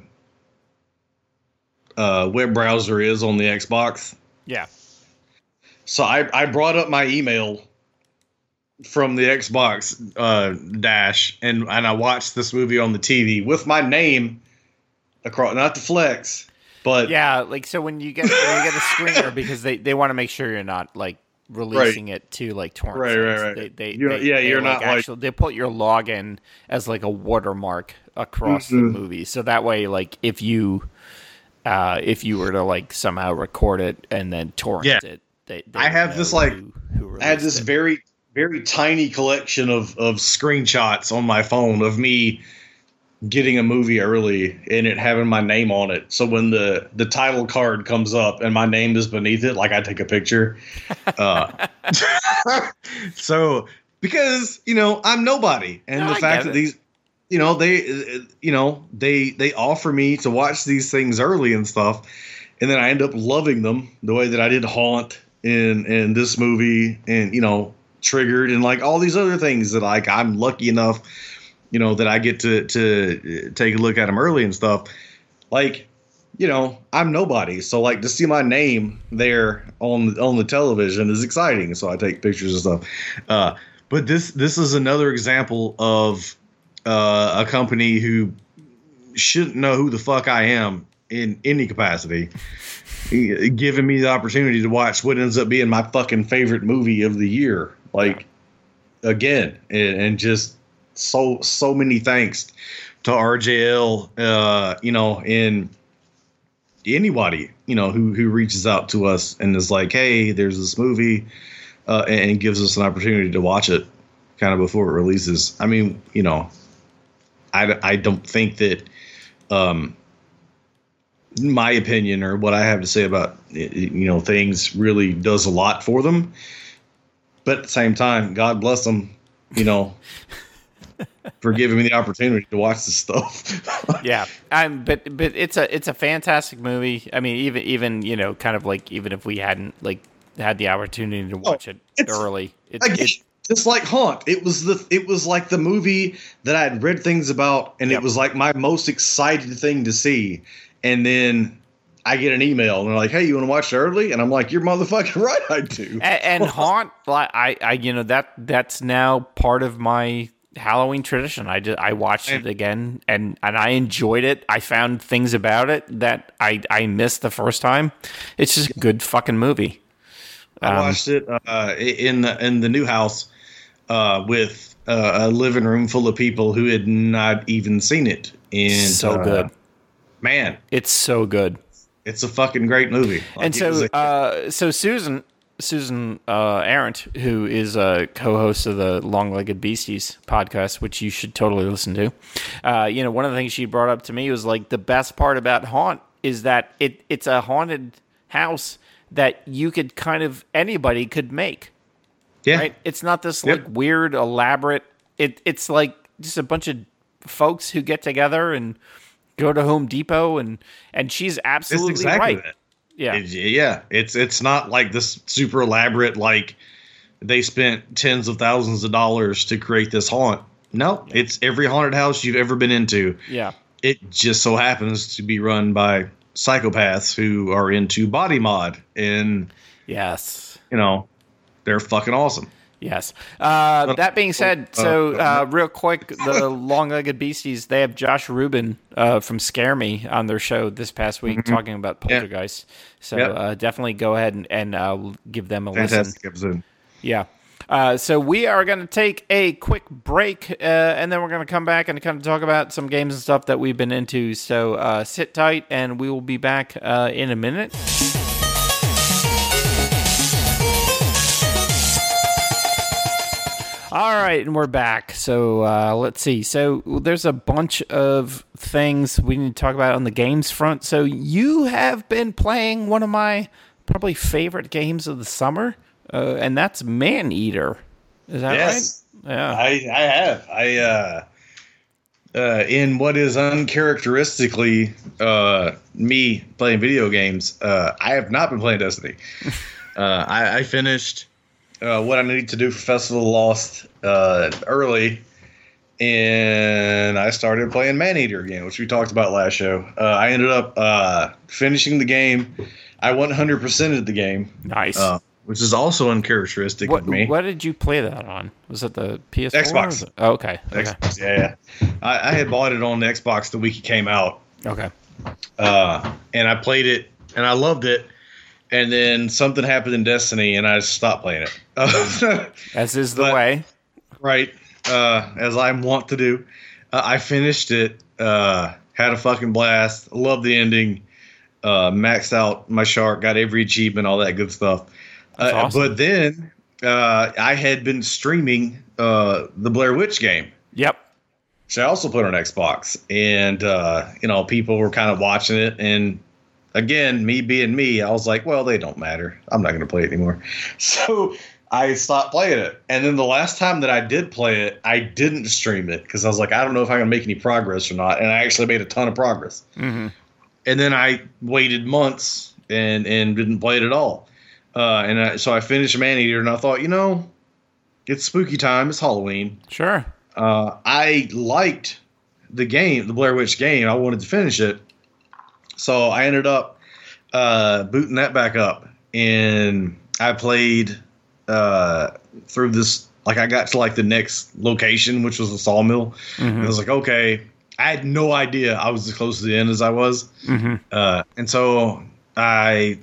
uh web browser is on the Xbox. yeah, So I, I brought up my email from the Xbox uh, dash and, and I watched this movie on the TV with my name across, not the flex, but yeah. Like so when you get when you get a screener because they they want to make sure you're not like releasing it to like torrent Right, right, right. They, they, You're- they- yeah, they, you're like, not, like- actually they put your login as like a watermark across Mhm. the movie, so that way like if you uh if you were to like somehow record it and then torrent Yeah. it, they, they I have this, like- who, who I had this it. very, very tiny collection of, of screenshots on my phone of me getting a movie early and it having my name on it. So when the, the title card comes up and my name is beneath it, like I take a picture. (laughs) Uh, (laughs) so because, you know, I'm nobody. And No, the I fact that it. these, you know, they, you know, they, they offer me to watch these things early and stuff. And then I end up loving them the way that I did Haunt in, in this movie and, you know, Triggered and like all these other things that like I'm lucky enough you know that I get to to take a look at them early and stuff. Like, you know, I'm nobody, so like to see my name there on on the television is exciting. So I take pictures and stuff. Uh, but this this is another example of uh, a company who shouldn't know who the fuck I am in any capacity, giving me the opportunity to watch what ends up being my fucking favorite movie of the year. Like again, and, and just so so many thanks to RJL, uh, you know, and anybody, you know, who who reaches out to us and is like, hey, there's this movie, uh, and, gives us an opportunity to watch it, kind of before it releases. I mean, you know, I I don't think that, um, my opinion or what I have to say about you know things really does a lot for them. But at the same time, God bless them, you know, (laughs) for giving me the opportunity to watch this stuff. (laughs) yeah i'm but but it's a it's a fantastic movie i mean even even you know kind of like even if we hadn't like had the opportunity to oh, watch it Oh, it's- early it, Like, it, just like Haunt, it was the it was like the movie that I had read things about, and Yep. it was like my most excited thing to see. And then I get an email, and they're like, "Hey, you want to watch it early?" And I'm like, "You're motherfucking (laughs) right, I do." and, and (laughs) haunt like i i you know that that's now part of my Halloween tradition. I just, I watched it again and and I enjoyed it. I found things about it that I I missed the first time. It's just a good fucking movie. I Um, watched it uh, in the in the new house uh, with uh, a living room full of people who had not even seen it. And so good. Man. It's so good. It's a fucking great movie. Like, and so, a- uh, so Susan, Susan uh, Arendt, who is a co-host of the Long Legged Beasties podcast, which you should totally listen to. Uh, you know, one of the things she brought up to me was like the best part about Haunt is that it it's a haunted house that you could kind of anybody could make. yeah, Right? It's not this Yep. like weird, elaborate. It it's like just a bunch of folks who get together and go to Home Depot and and she's it's absolutely exactly right. that. Yeah. It- yeah, it's it's not like this super elaborate like they spent tens of thousands of dollars to create this haunt. No, it's every haunted house you've ever been into. yeah. It just so happens to be run by psychopaths who are into body mod and Yes. you know they're fucking awesome. Yes. Uh, that being said, so uh, real quick, the (laughs) Long Legged Beasties, they have Josh Ruben uh, from Scare Me on their show this past week talking about Poltergeist. So Yep. uh, definitely go ahead and, and uh, give them a listen. Episode. Yeah. Uh, so we are going to take a quick break, uh, and then we're going to come back and kind of talk about some games and stuff that we've been into. So uh, sit tight, and we will be back uh, in a minute. All right, and we're back. So uh, let's see. So there's a bunch of things we need to talk about on the games front. So you have been playing one of my probably favorite games of the summer, uh, and that's Maneater. Is that Yes. right? Yeah. I I have I uh uh in what is uncharacteristically uh me playing video games uh I have not been playing Destiny. (laughs) uh I, I finished uh what I needed to do for Festival of Lost uh early and I started playing Maneater again, which we talked about last show. Uh, I ended up uh, finishing the game. I 100%ed the game, nice. uh, which is also uncharacteristic what, of me. what did you play that on? Was it the PS4? Xbox. Oh, okay. Okay. Xbox, yeah, yeah. I, I had bought it on the Xbox the week it came out, Okay. uh, and I played it and I loved it. And then something happened in Destiny, and I stopped playing it. (laughs) As is the But- way. right, uh, as I want to do. Uh, I finished it, uh, had a fucking blast. Loved the ending. Uh, maxed out my shark, got every achievement, all that good stuff. Uh, awesome. But then uh, I had been streaming uh, the Blair Witch game. Yep. So I also put on Xbox, and uh, you know, people were kind of watching it. And again, me being me, I was like, well, they don't matter. I'm not going to play it anymore. (laughs) So I stopped playing it. And then the last time that I did play it, I didn't stream it because I was like, I don't know if I'm going to make any progress or not. And I actually made a ton of progress. hmm And then I waited months and and didn't play it at all. Uh, and I, so I finished Maneater, and I thought, you know, it's spooky time. It's Halloween Sure. uh, I liked the game, the Blair Witch game. I wanted to finish it, so I ended up uh, booting that back up, and I played uh, through this. Like I got to like the next location, which was the sawmill. And I was like, okay. I had no idea I was as close to the end as I was, hmm uh, and so I,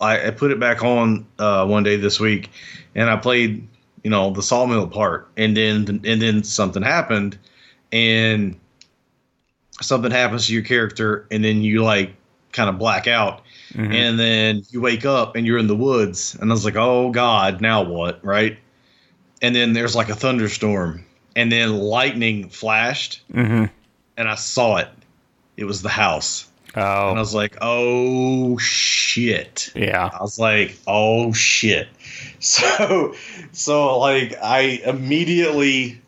I I put it back on uh, one day this week, and I played you know the sawmill part, and then and then something happened, and something happens to your character, and then you like kind of black out, Mhm. and then you wake up and you're in the woods, and I was like, oh god, now what, right? And then there's like a thunderstorm, and then lightning flashed, hmm and I saw it. It was the house. Oh. And I was like, oh shit. Yeah. I was like, oh shit. (laughs) So, so like I immediately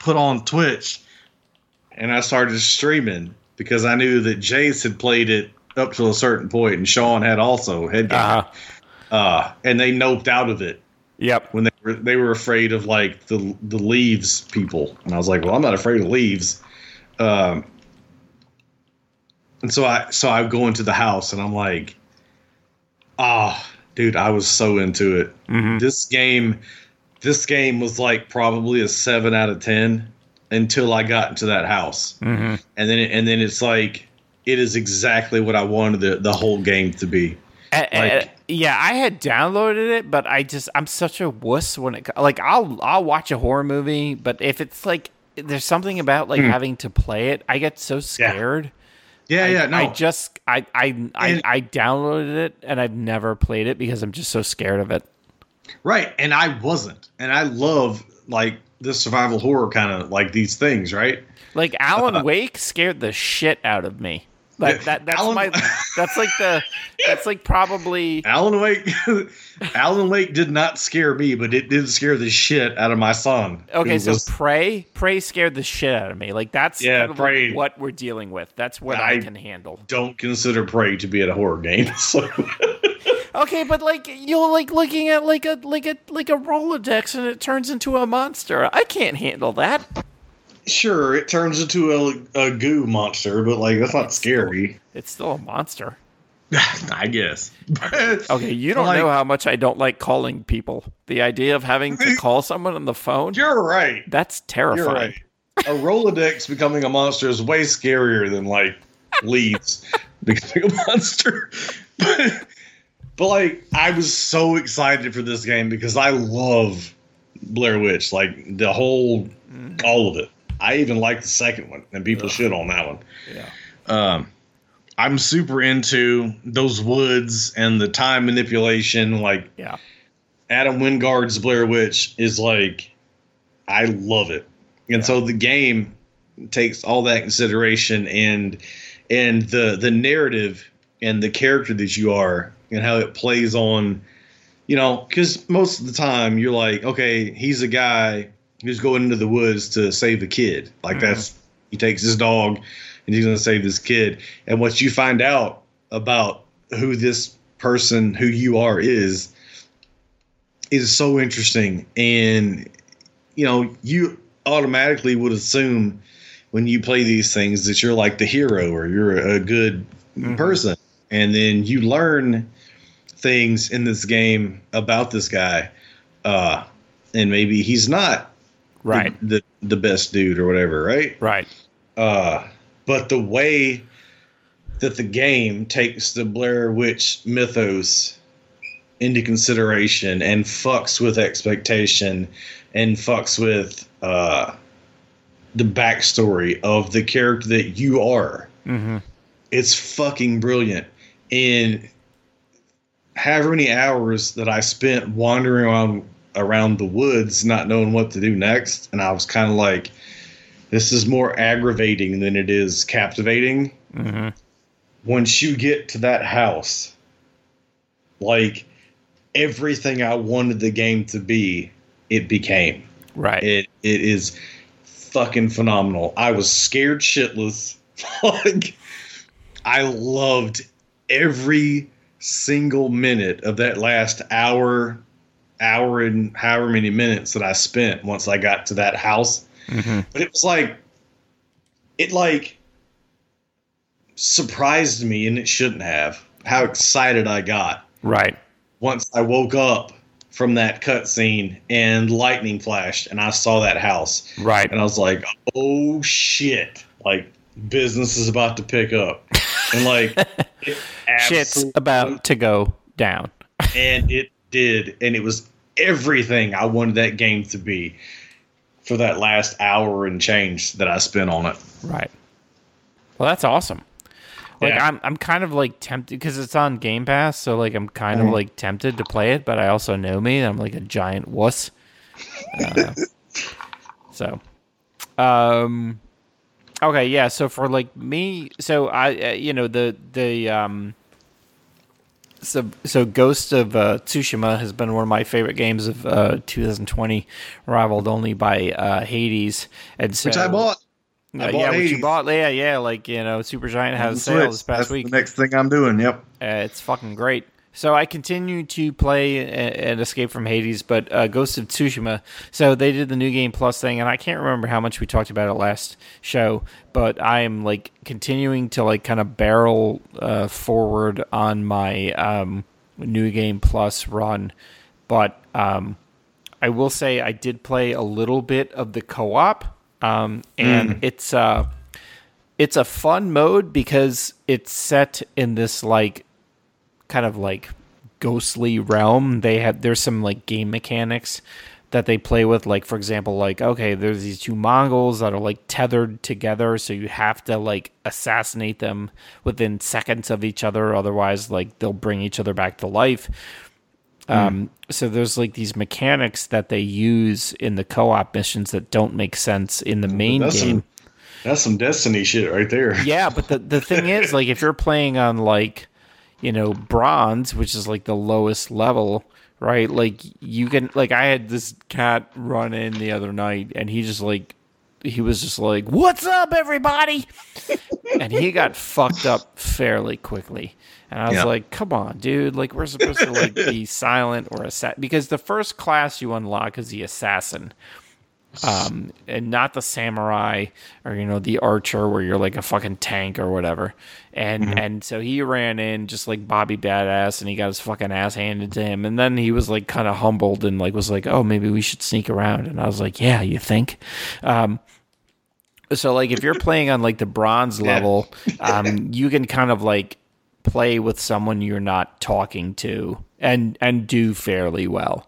put on Twitch and I started streaming because I knew that Jace had played it up to a certain point and Sean had also had Uh-huh. uh and they noped out of it Yep. when they were they were afraid of like the the leaves people and I was like, well, I'm not afraid of leaves. Um, and so I so I go into the house and I'm like, ah, dude, I was so into it. hmm This game this game was like probably a seven out of ten until I got into that house, Mm-hmm. and then and then it's like it is exactly what I wanted the, the whole game to be. Like- yeah, I had downloaded it, but I just I'm such a wuss when it like I'll I'll watch a horror movie, but if it's like there's something about like having to play it, I get so scared. Yeah, yeah, no, I just I I I, And- I downloaded it and I've never played it because I'm just so scared of it. right. And I wasn't, and I love like the survival horror kind of like these things, right? Like Alan uh, Wake scared the shit out of me. Like Yeah, that that's Alan- my (laughs) that's like the that's like probably Alan Wake, (laughs) Alan Wake did not scare me, but it did scare the shit out of my son. Okay, so was- Prey, Prey scared the shit out of me. Like that's Yeah, kind Prey- what we're dealing with. That's what I, I- can handle. don't consider Prey to be a horror game. (laughs) So Okay, but like you're like looking at like a like a like a Rolodex and it turns into a monster. I can't handle that. sure, it turns into a, a goo monster, but like that's not scary. It's still a monster. (laughs) I guess. (laughs) Okay, you don't Like- know how much I don't like calling people. The idea of having to (laughs) call someone on the phone, You're right. that's You're terrifying. right. A Rolodex becoming a monster is way scarier than like leaves becoming a monster. But, but like, I was so excited for this game because I love Blair Witch, like the whole, all of it. I even like the second one, and people shit on that one. Yeah. Um, I'm super into those woods and the time manipulation. Like Yeah. Adam Wingard's Blair Witch is like, I love it, and so the game takes all that consideration and and the the narrative and the character that you are and how it plays on, you know, because most of the time you're like, okay, he's a guy who's going into the woods to save a kid, like mm-hmm. that's he takes his dog and he's going to save this kid, and what you find out about who this person who you are is is so interesting. And you know you automatically would assume when you play these things that you're like the hero or you're a good mm-hmm. person. And then you learn things in this game about this guy uh and maybe he's not the- Right. the, the best dude or whatever right Right. uh, but the way that the game takes the Blair Witch mythos into consideration and fucks with expectation and fucks with uh, the backstory of the character that you are. Mm-hmm. It's fucking brilliant. And however many hours that I spent wandering around around the woods, not knowing what to do next, and I was kind of like, this is more aggravating than it is captivating. Mm-hmm. Once you get to that house, like everything I wanted the game to be, it became. Right. It it is fucking phenomenal. I was scared shitless. (laughs) like I loved every single minute of that last hour, hour and however many minutes that I spent once I got to that house. mm-hmm. But it was like it like surprised me and it shouldn't have. How excited I got Right. once I woke up from that cutscene and lightning flashed and I saw that house Right. and I was like, "Oh shit!" Like business is about to pick up, and like (laughs) Shit's about to go down. and it did, and it was everything I wanted that game to be for that last hour and change that I spent on it. Right. Well, that's awesome. Like Yeah. I'm, I'm kind of like tempted because it's on Game Pass, so like I'm kind Mhm. of like tempted to play it, but I also know me, I'm like a giant wuss. Uh, (laughs) so, um, okay, yeah. So for like me, so I, uh, you know, the the um, so so Ghost of uh, Tsushima has been one of my favorite games of uh 2020, rivaled only by uh Hades, and so Which I bought. I uh, bought yeah, what you bought, yeah, yeah, like you know, Supergiant had a Switch. sale this past That's week. The next thing I'm doing. Yep. Uh, it's fucking great. So I continue to play and Escape from Hades, but uh, Ghost of Tsushima. So they did the new game plus thing, and I can't remember how much we talked about it last show, but I am like continuing to like kind of barrel uh, forward on my um, new game plus run. But um, I will say I did play a little bit of the co-op, um, and Mm. it's uh, it's a fun mode because it's set in this like kind of like ghostly realm. They have there's some like game mechanics that they play with like for example like okay there's these two mongols that are like tethered together so you have to like assassinate them within seconds of each other otherwise like they'll bring each other back to life um, so there's like these mechanics that they use in the co-op missions that don't make sense in the main That's game some that's some Destiny shit right there. yeah, but the the thing is, like, if you're playing on like, you know, bronze, which is like the lowest level, right? Like, you can like, I had this cat run in the other night, and he just like, he was just like, "What's up, everybody?" (laughs) and he got fucked up fairly quickly. And I was Yeah. like, "Come on, dude! Like, we're supposed to like be (laughs) silent or a assassin because the first class you unlock is the assassin." Um, and not the samurai or you know the archer where you're like a fucking tank or whatever. And and so he ran in just like Bobby Badass, and he got his fucking ass handed to him. And then he was like kind of humbled and like was like, "Oh, maybe we should sneak around." And I was like, "Yeah, you think?" Um, so like if you're playing on like the bronze (laughs) level, (laughs) um, you can kind of like play with someone you're not talking to and and do fairly well.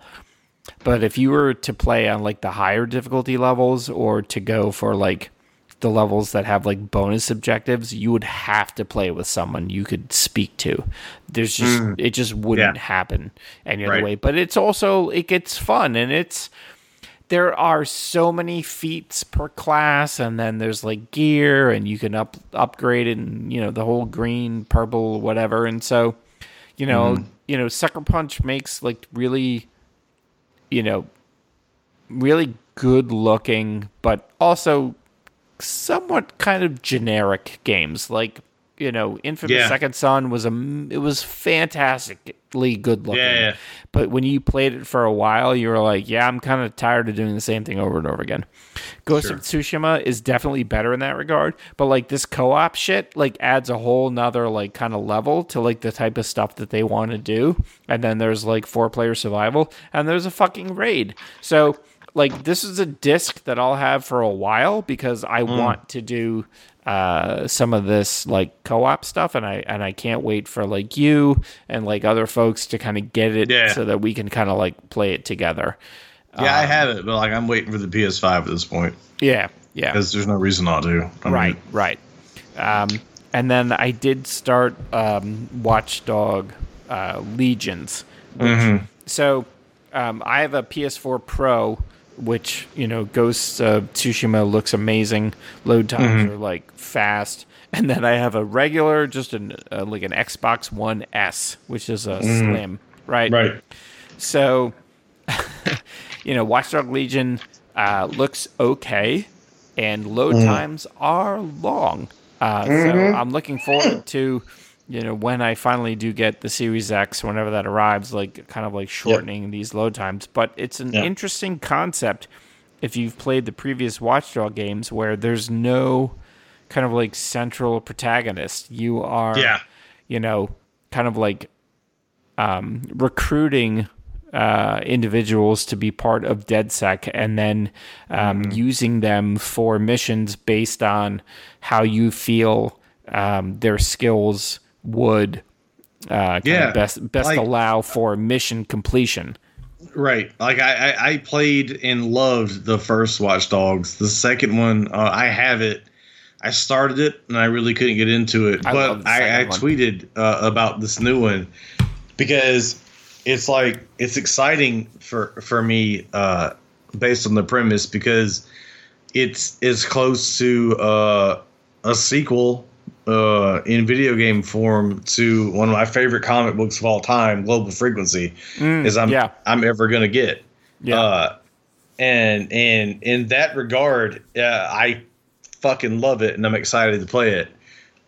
But if you were to play on like the higher difficulty levels or to go for like the levels that have like bonus objectives, you would have to play with someone you could speak to. There's just mm. it just wouldn't Yeah. happen any other Right. way. But it's also it gets fun and it's there are so many feats per class and then there's like gear and you can up upgrade it and you know the whole green purple whatever and so you know mm. you know sucker punch makes like really you know really good looking but also somewhat kind of generic games like you know infamous Yeah. second son was a it was fantastically good looking Yeah, yeah. but when you played it for a while you were like yeah i'm kind of tired of doing the same thing over and over again ghost of tsushima is definitely better in that regard but like this co-op shit like adds a whole nother like kind of level to like the type of stuff that they want to do and then there's like four player survival and there's a fucking raid so like this is a disc that I'll have for a while because I Hmm. want to do uh, some of this like co-op stuff, and I and I can't wait for like you and like other folks to kind of get it Yeah. so that we can kind of like play it together. Yeah, I have it, but like I'm waiting for the PS5 at this point Yeah, yeah, because there's no reason not to. I mean, right, right. Um, and then I did start um, Watchdog uh, Legions. Which, So um, I have a PS4 Pro, which you know Ghost of Tsushima looks amazing. Load times are like fast. (laughs) And then I have a regular, just an uh, like an Xbox One S, which is a slim, right? Right. So, (laughs) you know, Watchdog Legion uh, looks okay, and load times are long. Uh, So I'm looking forward to, you know, when I finally do get the Series X, whenever that arrives, like kind of like shortening these load times. But it's an Yeah. interesting concept if you've played the previous Watchdog games where there's no kind of like central protagonist. You are, Yeah. you know, kind of like um, recruiting uh, individuals to be part of DedSec and then um, Mm-hmm. using them for missions based on how you feel um, their skills would uh, Yeah, best best like- allow for mission completion. Right. Like I, I, I played and loved the first Watch Dogs. The second one, uh, I have it. I started it and I really couldn't get into it. I but I, I tweeted uh, about this new one because it's like it's exciting for for me uh, based on the premise because it's as close to uh, a sequel uh, in video game form to one of my favorite comic books of all time, Global Frequency, as I'm Mm, yeah. I'm ever gonna get. Yeah. Uh, and and in that regard, uh, I fucking love it, and I'm excited to play it.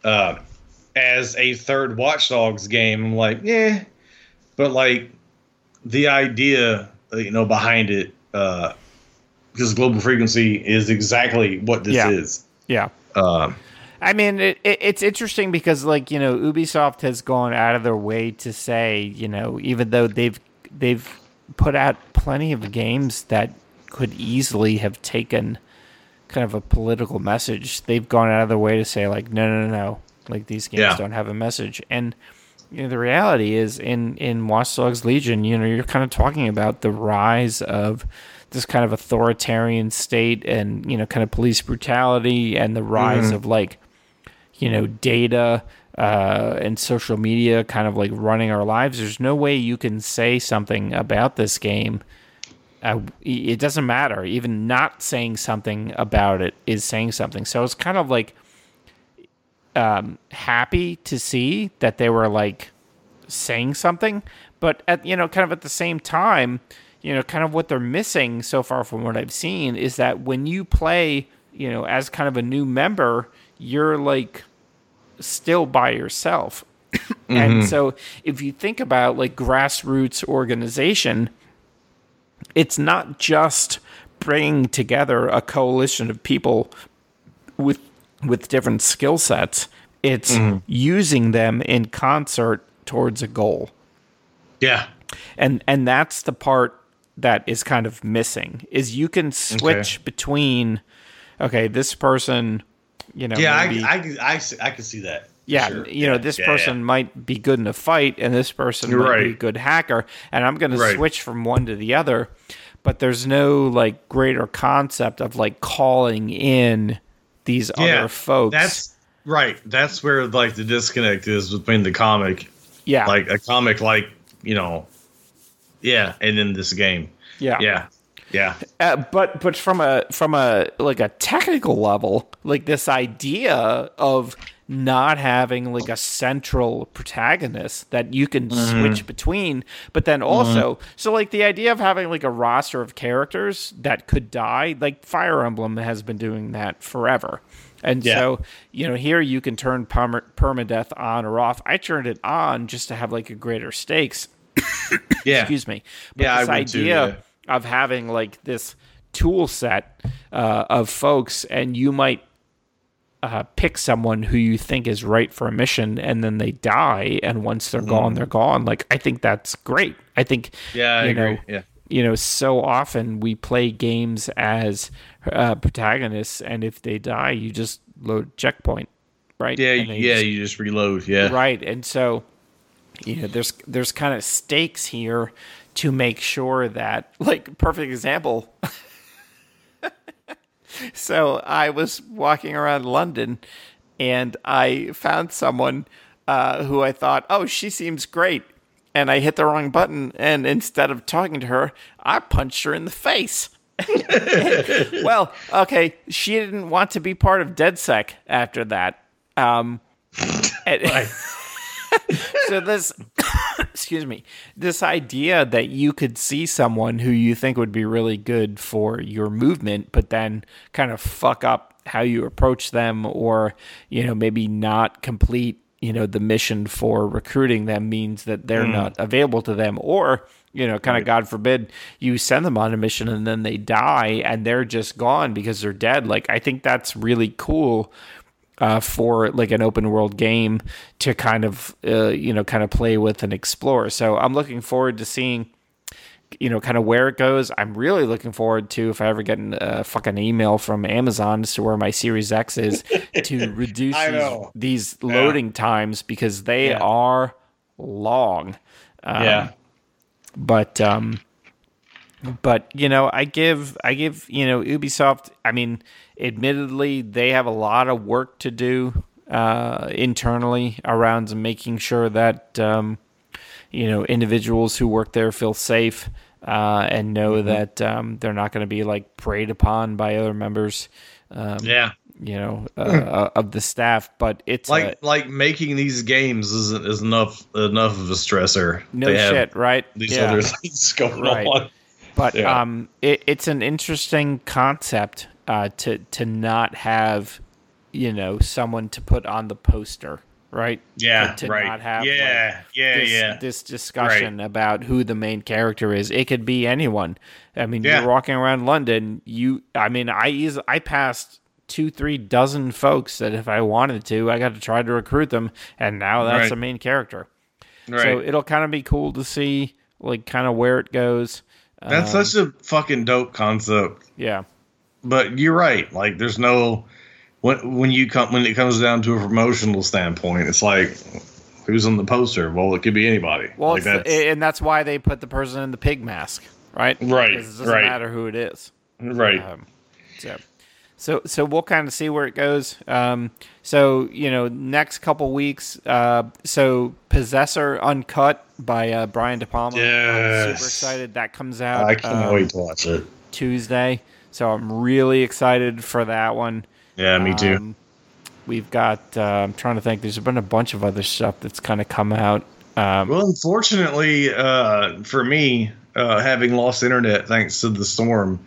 Uh, as a third Watch Dogs game, I'm like, yeah, but like the idea, uh, you know, behind it, uh, because Global Frequency is exactly what this Yeah. is. yeah. Um, I mean, it, it, it's interesting because, like, you know, Ubisoft has gone out of their way to say, you know, even though they've they've put out plenty of games that could easily have taken kind of a political message. They've gone out of their way to say like, no, no, no, no. Like these games Yeah. don't have a message. And you know, the reality is in in Watch Dogs Legion, you know, you're kind of talking about the rise of this kind of authoritarian state and you know, kind of police brutality and the rise mm-hmm. of like you know data uh, and social media kind of like running our lives. There's no way you can say something about this game. Uh, it doesn't matter. Even not saying something about it is saying something. So it's kind of like um, happy to see that they were like saying something, but at you know, kind of at the same time, you know, kind of what they're missing so far from what I've seen is that when you play, you know, as kind of a new member, you're like still by yourself. (coughs) and mm-hmm. so if you think about like grassroots organization, it's not just bringing together a coalition of people with with different skill sets. It's mm-hmm. using them in concert towards a goal. Yeah. And and that's the part that is kind of missing is you can switch between okay, this person, you know, Yeah, maybe- I, I, I, I can see that. yeah, Sure. you know, this yeah, person yeah. might be good in a fight, and this person You're might be a good hacker, and I'm going to switch from one to the other. But there's no like greater concept of like calling in these other folks. That's right. That's where like the disconnect is between the comic, yeah, like a comic, like you know, yeah, and then this game. yeah, Yeah, yeah, Uh, but but from a from a like a technical level, like this idea of not having like a central protagonist that you can switch between, but then also so like the idea of having like a roster of characters that could die, like Fire Emblem has been doing that forever. And Yeah. so, you know, here you can turn perma- permadeath on or off. I turned it on just to have like a greater stakes yeah. excuse me. But Yeah, I this too, idea of having like this tool set uh, of folks, and you might uh, pick someone who you think is right for a mission, and then they die, and once they're gone, they're gone. Like I think that's great. I think. Yeah, I you agree. know, Yeah. you know, so often we play games as uh, protagonists, and if they die, you just load checkpoint, right? Yeah, And then you yeah, just you just reload. Yeah, right and so you know there's there's kind of stakes here to make sure that like perfect example. (laughs) So i was walking around london and i found someone uh, who i thought oh she seems great. And i hit the wrong button and instead of talking to her i punched her in the face. (laughs) Well okay she didn't want to be part of DedSec after that. Um and- (laughs) (laughs) so this (coughs) excuse me this idea that you could see someone who you think would be really good for your movement but then kind of fuck up how you approach them or you know maybe not complete you know the mission for recruiting them means that they're hmm. not available to them. Or you know kind of god forbid you send them on a mission and then they die and they're just gone because they're dead. Like i think that's really cool uh, for like an open world game to kind of uh, you know kind of play with and explore. So I'm looking forward to seeing you know kind of where it goes. I'm really looking forward to if I ever get a fucking email from Amazon as to where my Series X is to (laughs) reduce these, these loading times because they Yeah. are long. Um, yeah, but um but you know i give i give you know ubisoft i mean admittedly they have a lot of work to do uh internally around making sure that um you know individuals who work there feel safe uh and know that um they're not going to be like preyed upon by other members um yeah. you know uh, of the staff but it's Like a, like making these games isn't is enough enough of a stressor. no They shit right These Yeah. other (laughs) things going Right. on. But Yeah. um, it, it's an interesting concept uh, to to not have, you know, someone to put on the poster, right? Yeah, to right. not have, yeah, like, yeah, this, yeah. this discussion about who the main character is. It could be anyone. I mean, Yeah. you're walking around London. You, I mean, I eas- I passed two, three dozen folks that if I wanted to, I got to try to recruit them, and now that's Right. the main character. right. So it'll kind of be cool to see like kind of where it goes. That's Um, such a fucking dope concept. yeah. But you're right. Like, there's no when when you come when it comes down to a promotional standpoint, it's like who's on the poster? Well, it could be anybody. Well, like it's the- and that's why they put the person in the pig mask, right? Right, Because it doesn't right. matter who it is. right. Um, so, so, so we'll kind of see where it goes. Um, so, you know, next couple weeks. Uh, so, Possessor Uncut by uh, Brian De Palma. I'm super excited. That comes out. I can't um, wait to watch it. Tuesday. So I'm really excited for that one. Yeah, me too. Um, we've got. Uh, I'm trying to think. There's been a bunch of other stuff that's kind of come out. Um, Well, unfortunately, uh, for me, uh, having lost internet thanks to the storm,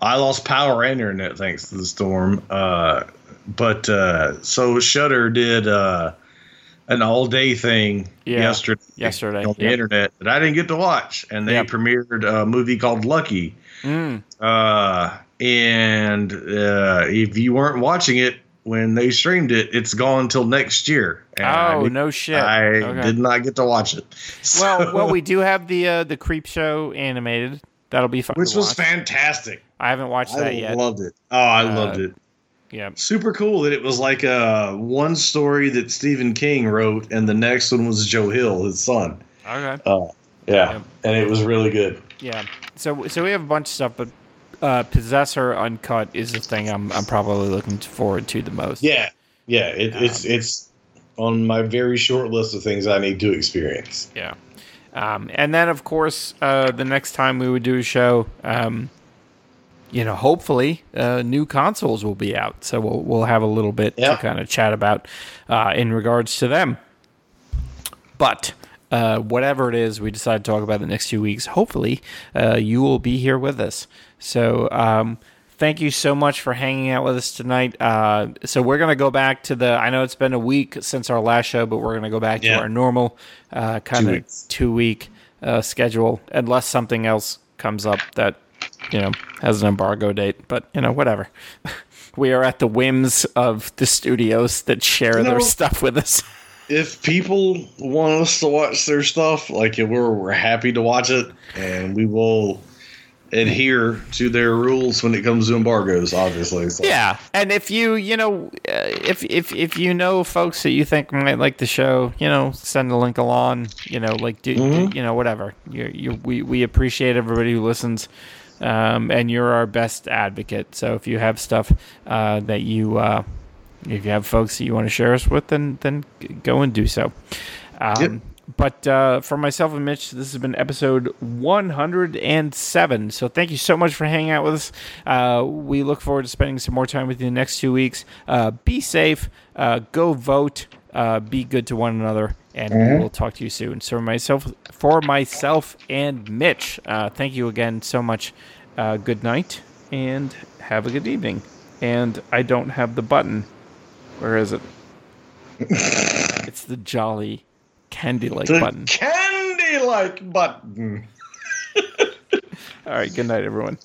I lost power and internet thanks to the storm. Uh, but uh, so Shudder did uh, an all day thing Yeah, yesterday, yesterday, on the yep. internet that I didn't get to watch, and they Yep. premiered a movie called Lucky. mm, Uh, and uh, if you weren't watching it when they streamed it, it's gone until next year. And I oh did- no shit. I Okay. did not get to watch it. (laughs) Well, So- well, we do have the uh, the Creepshow animated. That'll be fun. which was fantastic. I haven't watched I that yet. I loved it. Oh, I Uh, loved it. Yeah. Super cool that it was like uh, one story that Stephen King wrote, and the next one was Joe Hill, his son. Okay. Uh, yeah, Yep. and it was really good. Yeah. So so we have a bunch of stuff, but uh, Possessor Uncut is the thing I'm I'm probably looking forward to the most. Yeah, yeah, it, it's it's on my very short list of things I need to experience. Yeah. Um, and then, of course, uh, the next time we would do a show, um, you know, hopefully, uh, new consoles will be out. So we'll we'll have a little bit Yeah. to kind of chat about uh, in regards to them. But uh, whatever it is we decide to talk about the next few weeks, hopefully, uh, you will be here with us. So. Um, Thank you so much for hanging out with us tonight. Uh, so we're gonna go back to the. I know it's been a week since our last show, but we're gonna go back Yeah. to our normal uh, kind of weeks. two week uh, schedule, unless something else comes up that you know has an embargo date. But you know, whatever. (laughs) we are at the whims of the studios that share You their know- stuff with us. (laughs) If people want us to watch their stuff, like we're we're happy to watch it, and we will adhere to their rules when it comes to embargoes. Obviously, so. Yeah, and if you you know uh, if if if you know folks that you think might like the show, you know, send a link along. You know, like do, do- Mhm. you know whatever. You you we we appreciate everybody who listens, um, and you're our best advocate. So if you have stuff uh, that you uh, if you have folks that you want to share us with, then then go and do so. Um, Yep. But uh, for myself and Mitch, this has been episode 107. So thank you so much for hanging out with us. Uh, we look forward to spending some more time with you the next two weeks. Uh, be safe. Uh, go vote. Uh, be good to one another, and we will talk to you soon. So for myself, for myself and Mitch, uh, thank you again so much. Uh, good night, and have a good evening. And I don't have the button. Where is it? (laughs) it's the jolly candy like The button. candy like button. (laughs) All right. Good night, everyone.